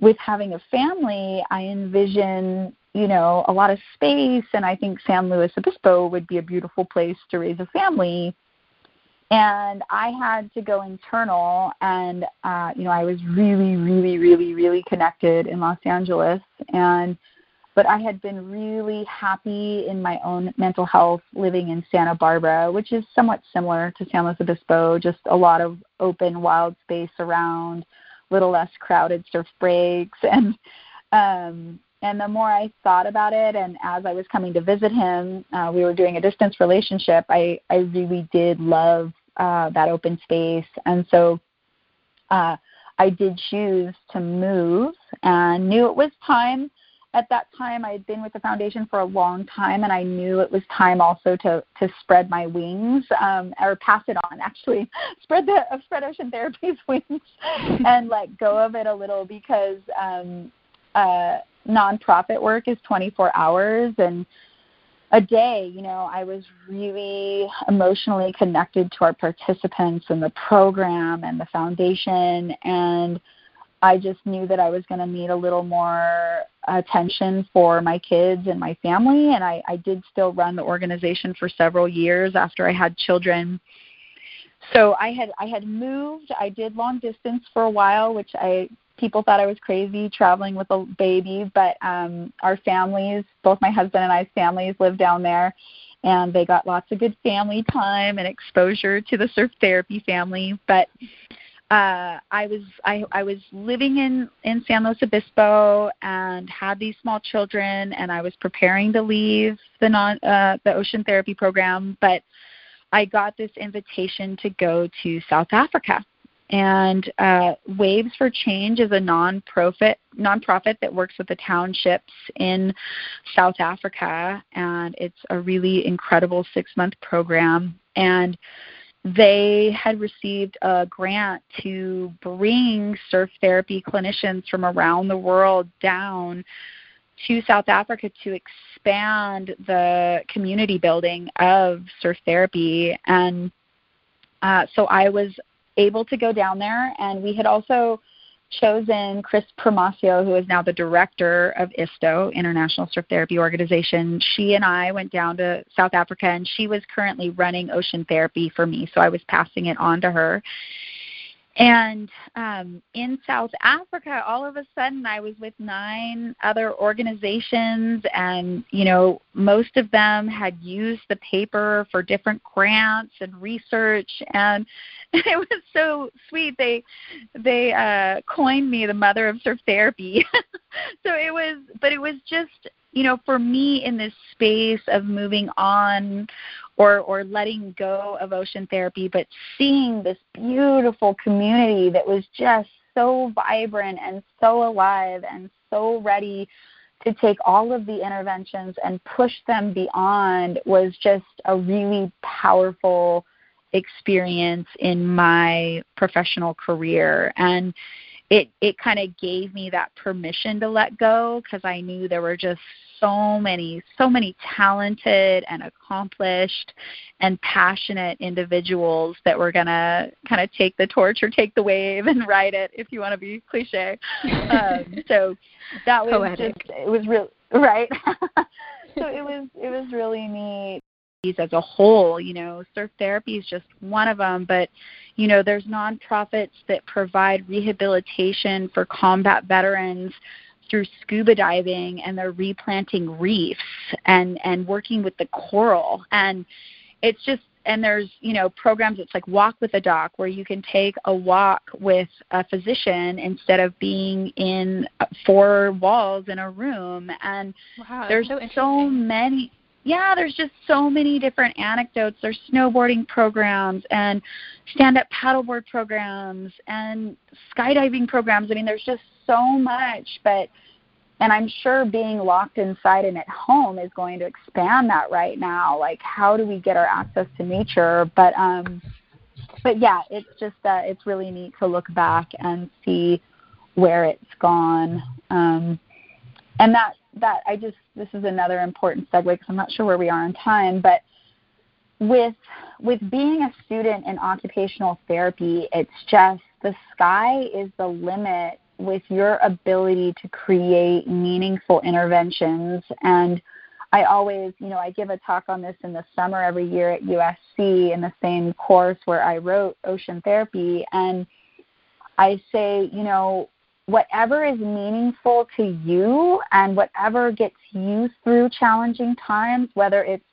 with having a family, I envision, you know, a lot of space, and I think San Luis Obispo would be a beautiful place to raise a family. And I had to go internal, and uh, you know, I was really, really, really, really connected in Los Angeles, and but I had been really happy in my own mental health living in Santa Barbara, which is somewhat similar to San Luis Obispo, just a lot of open, wild space around little less crowded surf breaks and um and the more I thought about it and as I was coming to visit him, uh, we were doing a distance relationship. I I really did love uh that open space and so uh I did choose to move and knew it was time at that time I had been with the foundation for a long time and I knew it was time also to to spread my wings um or pass it on actually spread the uh, spread ocean therapy's wings and let go of it a little because um uh nonprofit work is 24 hours and a day, you know, I was really emotionally connected to our participants and the program and the foundation and I just knew that I was going to need a little more attention for my kids and my family. And I, I did still run the organization for several years after I had children. So I had I had moved. I did long distance for a while, which I people thought I was crazy traveling with a baby. But um, our families, both my husband and I's families, live down there, and they got lots of good family time and exposure to the surf therapy family. But uh, I was I, I was living in in San Luis Obispo and had these small children, and I was preparing to leave the non uh, the ocean therapy program, but I got this invitation to go to South Africa. And uh, Waves for Change is a non-profit nonprofit that works with the townships in South Africa, and it's a really incredible six-month program. And they had received a grant to bring surf therapy clinicians from around the world down to South Africa to expand the community building of surf therapy. And uh, so I was able to go down there, and we had also chosen Kris Primacio, who is now the director of ISTO, International Surf Therapy Organization. She and I went down to South Africa, and she was currently running ocean therapy for me, so I was passing it on to her. And um, in South Africa, all of a sudden, I was with nine other organizations, and you know, most of them had used the paper for different grants and research, and it was so sweet. They they uh, coined me the mother of surf therapy. so it was, but it was just you know, for me in this space of moving on or or letting go of ocean therapy, but seeing this beautiful community that was just so vibrant and so alive and so ready to take all of the interventions and push them beyond was just a really powerful experience in my professional career. And it it kind of gave me that permission to let go because I knew there were just so many so many talented and accomplished and passionate individuals that were going to kind of take the torch or take the wave and ride it if you want to be cliche um, so that was Poetic. just it was real right so it was it was really neat as a whole. You know, surf therapy is just one of them, but you know, there's nonprofits that provide rehabilitation for combat veterans through scuba diving and they're replanting reefs and and working with the coral and it's just and there's you know programs it's like walk with a doc where you can take a walk with a physician instead of being in four walls in a room and Wow, there's so so, many yeah there's just so many different anecdotes there's snowboarding programs and stand up paddleboard programs and skydiving programs i mean there's just so much but and I'm sure being locked inside and at home is going to expand that right now. Like, how do we get our access to nature? But um, but yeah, it's just uh, it's really neat to look back and see where it's gone. Um, and that that I just this is another important segue because I'm not sure where we are in time, but with with being a student in occupational therapy, it's just the sky is the limit with your ability to create meaningful interventions. And I always, you know, I give a talk on this in the summer every year at USC in the same course where I wrote ocean therapy. And I say, you know, whatever is meaningful to you and whatever gets you through challenging times, whether it's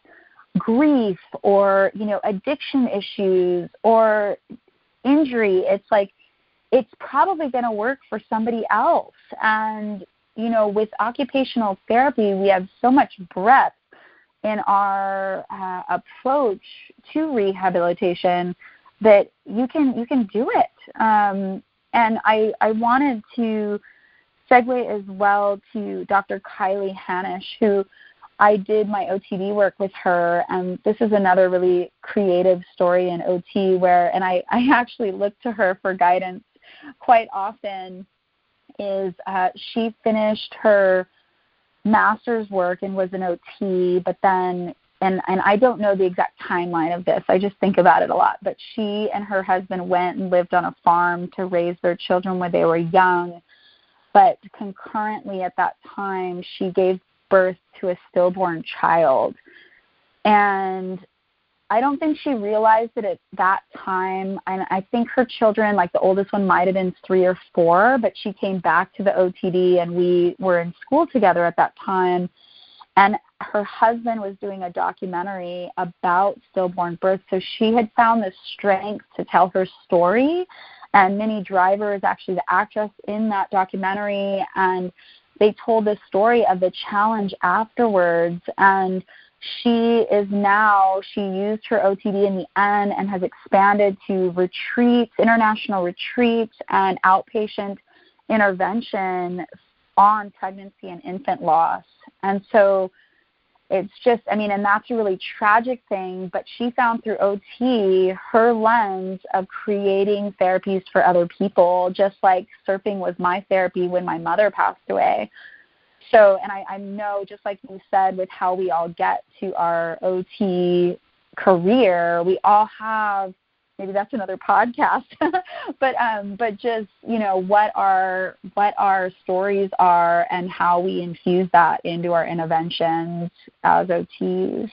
grief or, you know, addiction issues or injury, it's like it's probably going to work for somebody else. And, you know, with occupational therapy, we have so much breadth in our uh, approach to rehabilitation that you can you can do it. Um, and I I wanted to segue as well to Dr. Kiley Hanish, who I did my OTD work with her, and this is another really creative story in OT where, and I, I actually look to her for guidance quite often is uh, she finished her master's work and was an OT, but then and and I don't know the exact timeline of this. I just think about it a lot. But she and her husband went and lived on a farm to raise their children when they were young. But concurrently at that time, she gave birth to a stillborn child. And I don't think she realized it at that time. And I think her children, like the oldest one, might have been three or four, but she came back to the OTD and we were in school together at that time. And her husband was doing a documentary about stillborn birth. So she had found the strength to tell her story. And Minnie Driver is actually the actress in that documentary. And they told the story of the challenge afterwards. And she is now she used her OTD in the end and has expanded to retreats, international retreats, and outpatient intervention on pregnancy and infant loss. And so it's just I mean, and that's a really tragic thing, but she found through OT her lens of creating therapies for other people, just like surfing was my therapy when my mother passed away. So and I, I know just like you said with how we all get to our ot career we all have maybe that's another podcast but um but just you know what our what our stories are and how we infuse that into our interventions as ots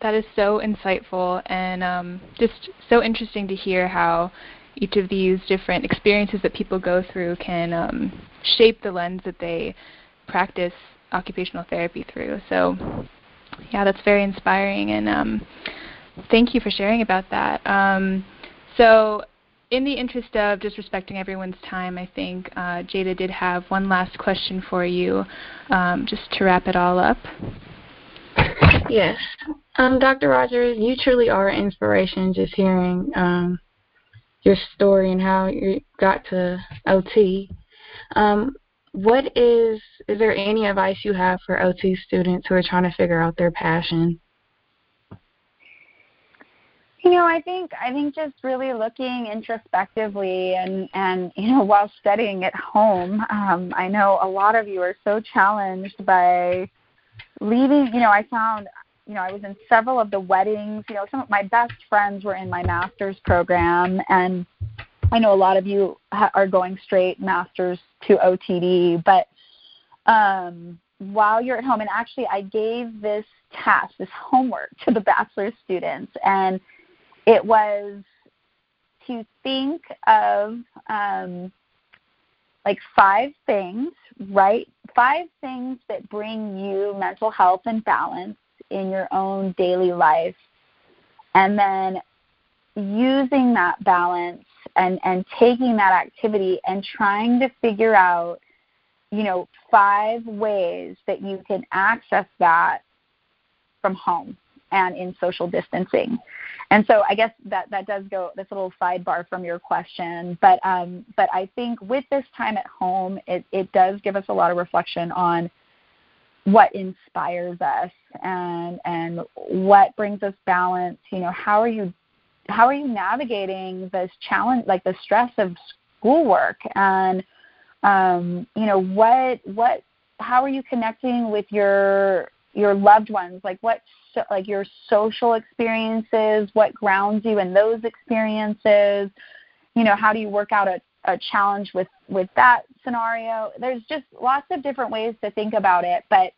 that is so insightful and um, just so interesting to hear how each of these different experiences that people go through can um, shape the lens that they practice occupational therapy through. So, yeah, that's very inspiring, and um, thank you for sharing about that. Um, so, in the interest of just respecting everyone's time, I think uh, Jada did have one last question for you, um, just to wrap it all up. Yes. Um, Dr. Rogers, you truly are an inspiration just hearing um, your story and how you got to OT. Um, what is is there any advice you have for OT students who are trying to figure out their passion? You know, I think I think just really looking introspectively and and you know while studying at home, um, I know a lot of you are so challenged by leaving. You know, I found you know, I was in several of the weddings. You know, some of my best friends were in my master's program, and I know a lot of you ha- are going straight masters to OTD. But um, while you're at home, and actually, I gave this task, this homework to the bachelor students, and it was to think of um, like five things, right? Five things that bring you mental health and balance in your own daily life and then using that balance and and taking that activity and trying to figure out you know five ways that you can access that from home and in social distancing. And so I guess that that does go that's a little sidebar from your question, but um, but I think with this time at home, it it does give us a lot of reflection on what inspires us and and what brings us balance. You know, how are you how are you navigating this challenge, like the stress of schoolwork, and um, you know what what how are you connecting with your your loved ones? Like what so, like your social experiences, what grounds you in those experiences? You know, how do you work out a, a challenge with with that scenario? There's just lots of different ways to think about it, but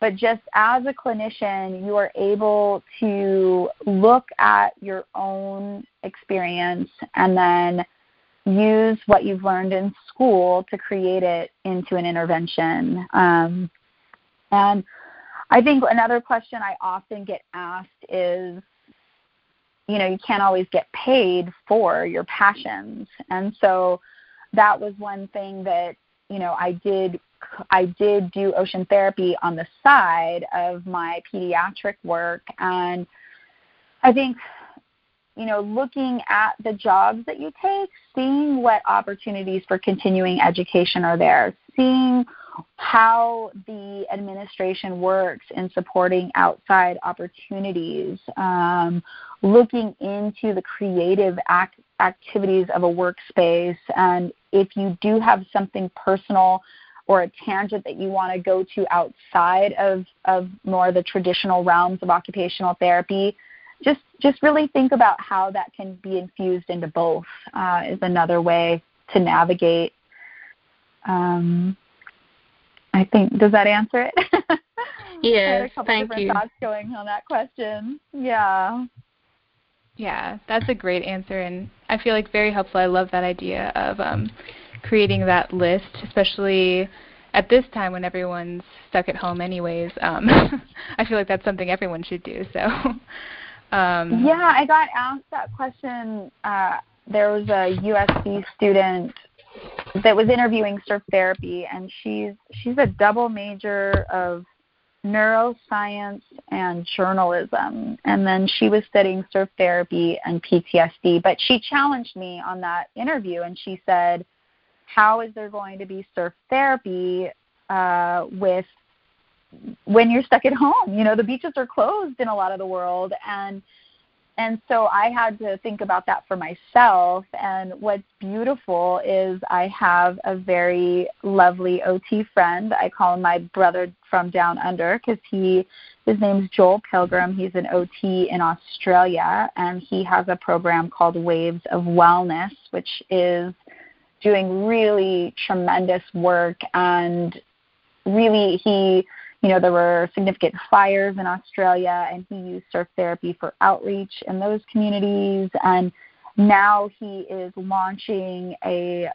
but just as a clinician, you are able to look at your own experience and then use what you've learned in school to create it into an intervention. Um, and I think another question I often get asked is, you know, you can't always get paid for your passions. And so that was one thing that, you know, I did I did do ocean therapy on the side of my pediatric work. And I think you know, looking at the jobs that you take, seeing what opportunities for continuing education are there, seeing how the administration works in supporting outside opportunities, um, looking into the creative act- activities of a workspace, and if you do have something personal or a tangent that you want to go to outside of, of more the traditional realms of occupational therapy, just just really think about how that can be infused into both uh, is another way to navigate. Um, I think does that answer it? yes, thank you. Thoughts going on that question. Yeah. Yeah, that's a great answer, and I feel like very helpful. I love that idea of um, creating that list, especially at this time when everyone's stuck at home anyways. Um, I feel like that's something everyone should do. So um, yeah, I got asked that question. Uh, there was a USC student that was interviewing surf therapy, and she's she's a double major of neuroscience and journalism, and then she was studying surf therapy and PTSD. But she challenged me on that interview, and she said, "How is there going to be surf therapy uh, with when you're stuck at home. You know, the beaches are closed in a lot of the world and and so I had to think about that for myself. And what's beautiful is I have a very lovely OT friend. I call him my brother from down under because he his name's Joel Pilgrim. He's an OT in Australia, and he has a program called Waves of Wellness, which is doing really tremendous work and really he you know, there were significant fires in Australia, and he used surf therapy for outreach in those communities. And now he is launching a,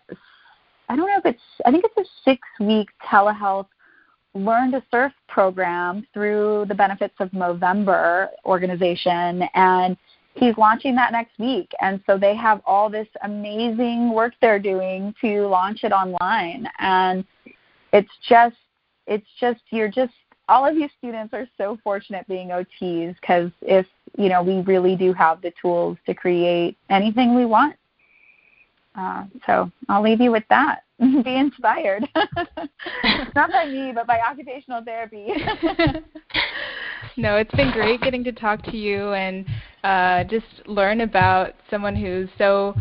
I don't know if it's, I think it's a six week telehealth learn to surf program through the Benefits of Movember organization. And he's launching that next week. And so they have all this amazing work they're doing to launch it online. And it's just it's just you're just all of you students are so fortunate being OTs because if you know we really do have the tools to create anything we want. Uh, so I'll leave you with that. Be inspired. Not by me, but by occupational therapy. no, it's been great getting to talk to you and uh, just learn about someone who's so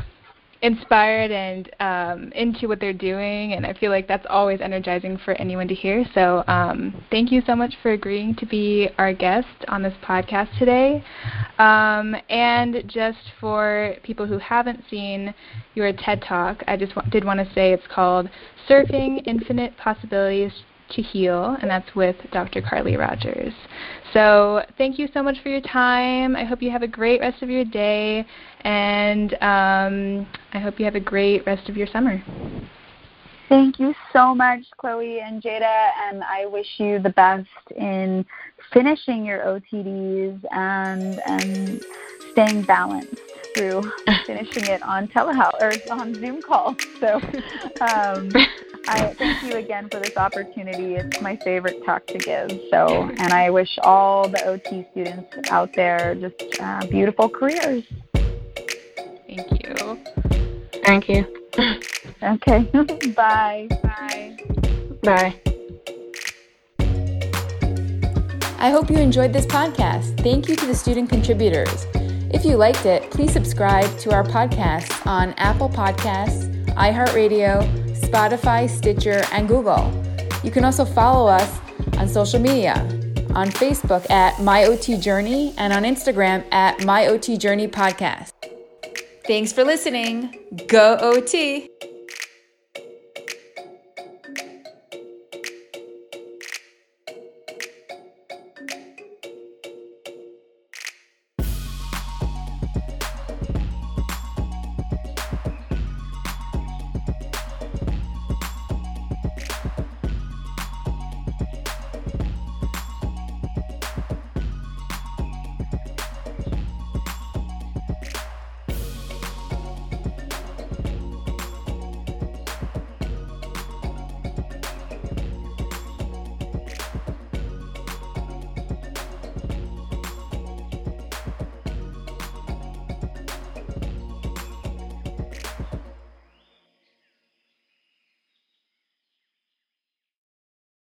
inspired and um, into what they're doing, and I feel like that's always energizing for anyone to hear. So, um, thank you so much for agreeing to be our guest on this podcast today. Um, and just for people who haven't seen your TED Talk, I just w- did want to say it's called Surfing Infinite Possibilities to Heal, and that's with Dr. Carly Rogers. So thank you so much for your time. I hope you have a great rest of your day, and um, I hope you have a great rest of your summer. Thank you so much, Chloe and Jada, and I wish you the best in finishing your OTDs and and staying balanced through finishing it on telehealth or on Zoom call. So. Um, I thank you again for this opportunity. It's my favorite talk to give. So, and I wish all the OT students out there just uh, beautiful careers. Thank you. Thank you. Okay. Bye. Bye. Bye. I hope you enjoyed this podcast. Thank you to the student contributors. If you liked it, please subscribe to our podcast on Apple Podcasts, iHeartRadio, Spotify, Stitcher, and Google. You can also follow us on social media on Facebook at MyOT Journey and on Instagram at MyOT Journey Podcast. Thanks for listening. Go OT!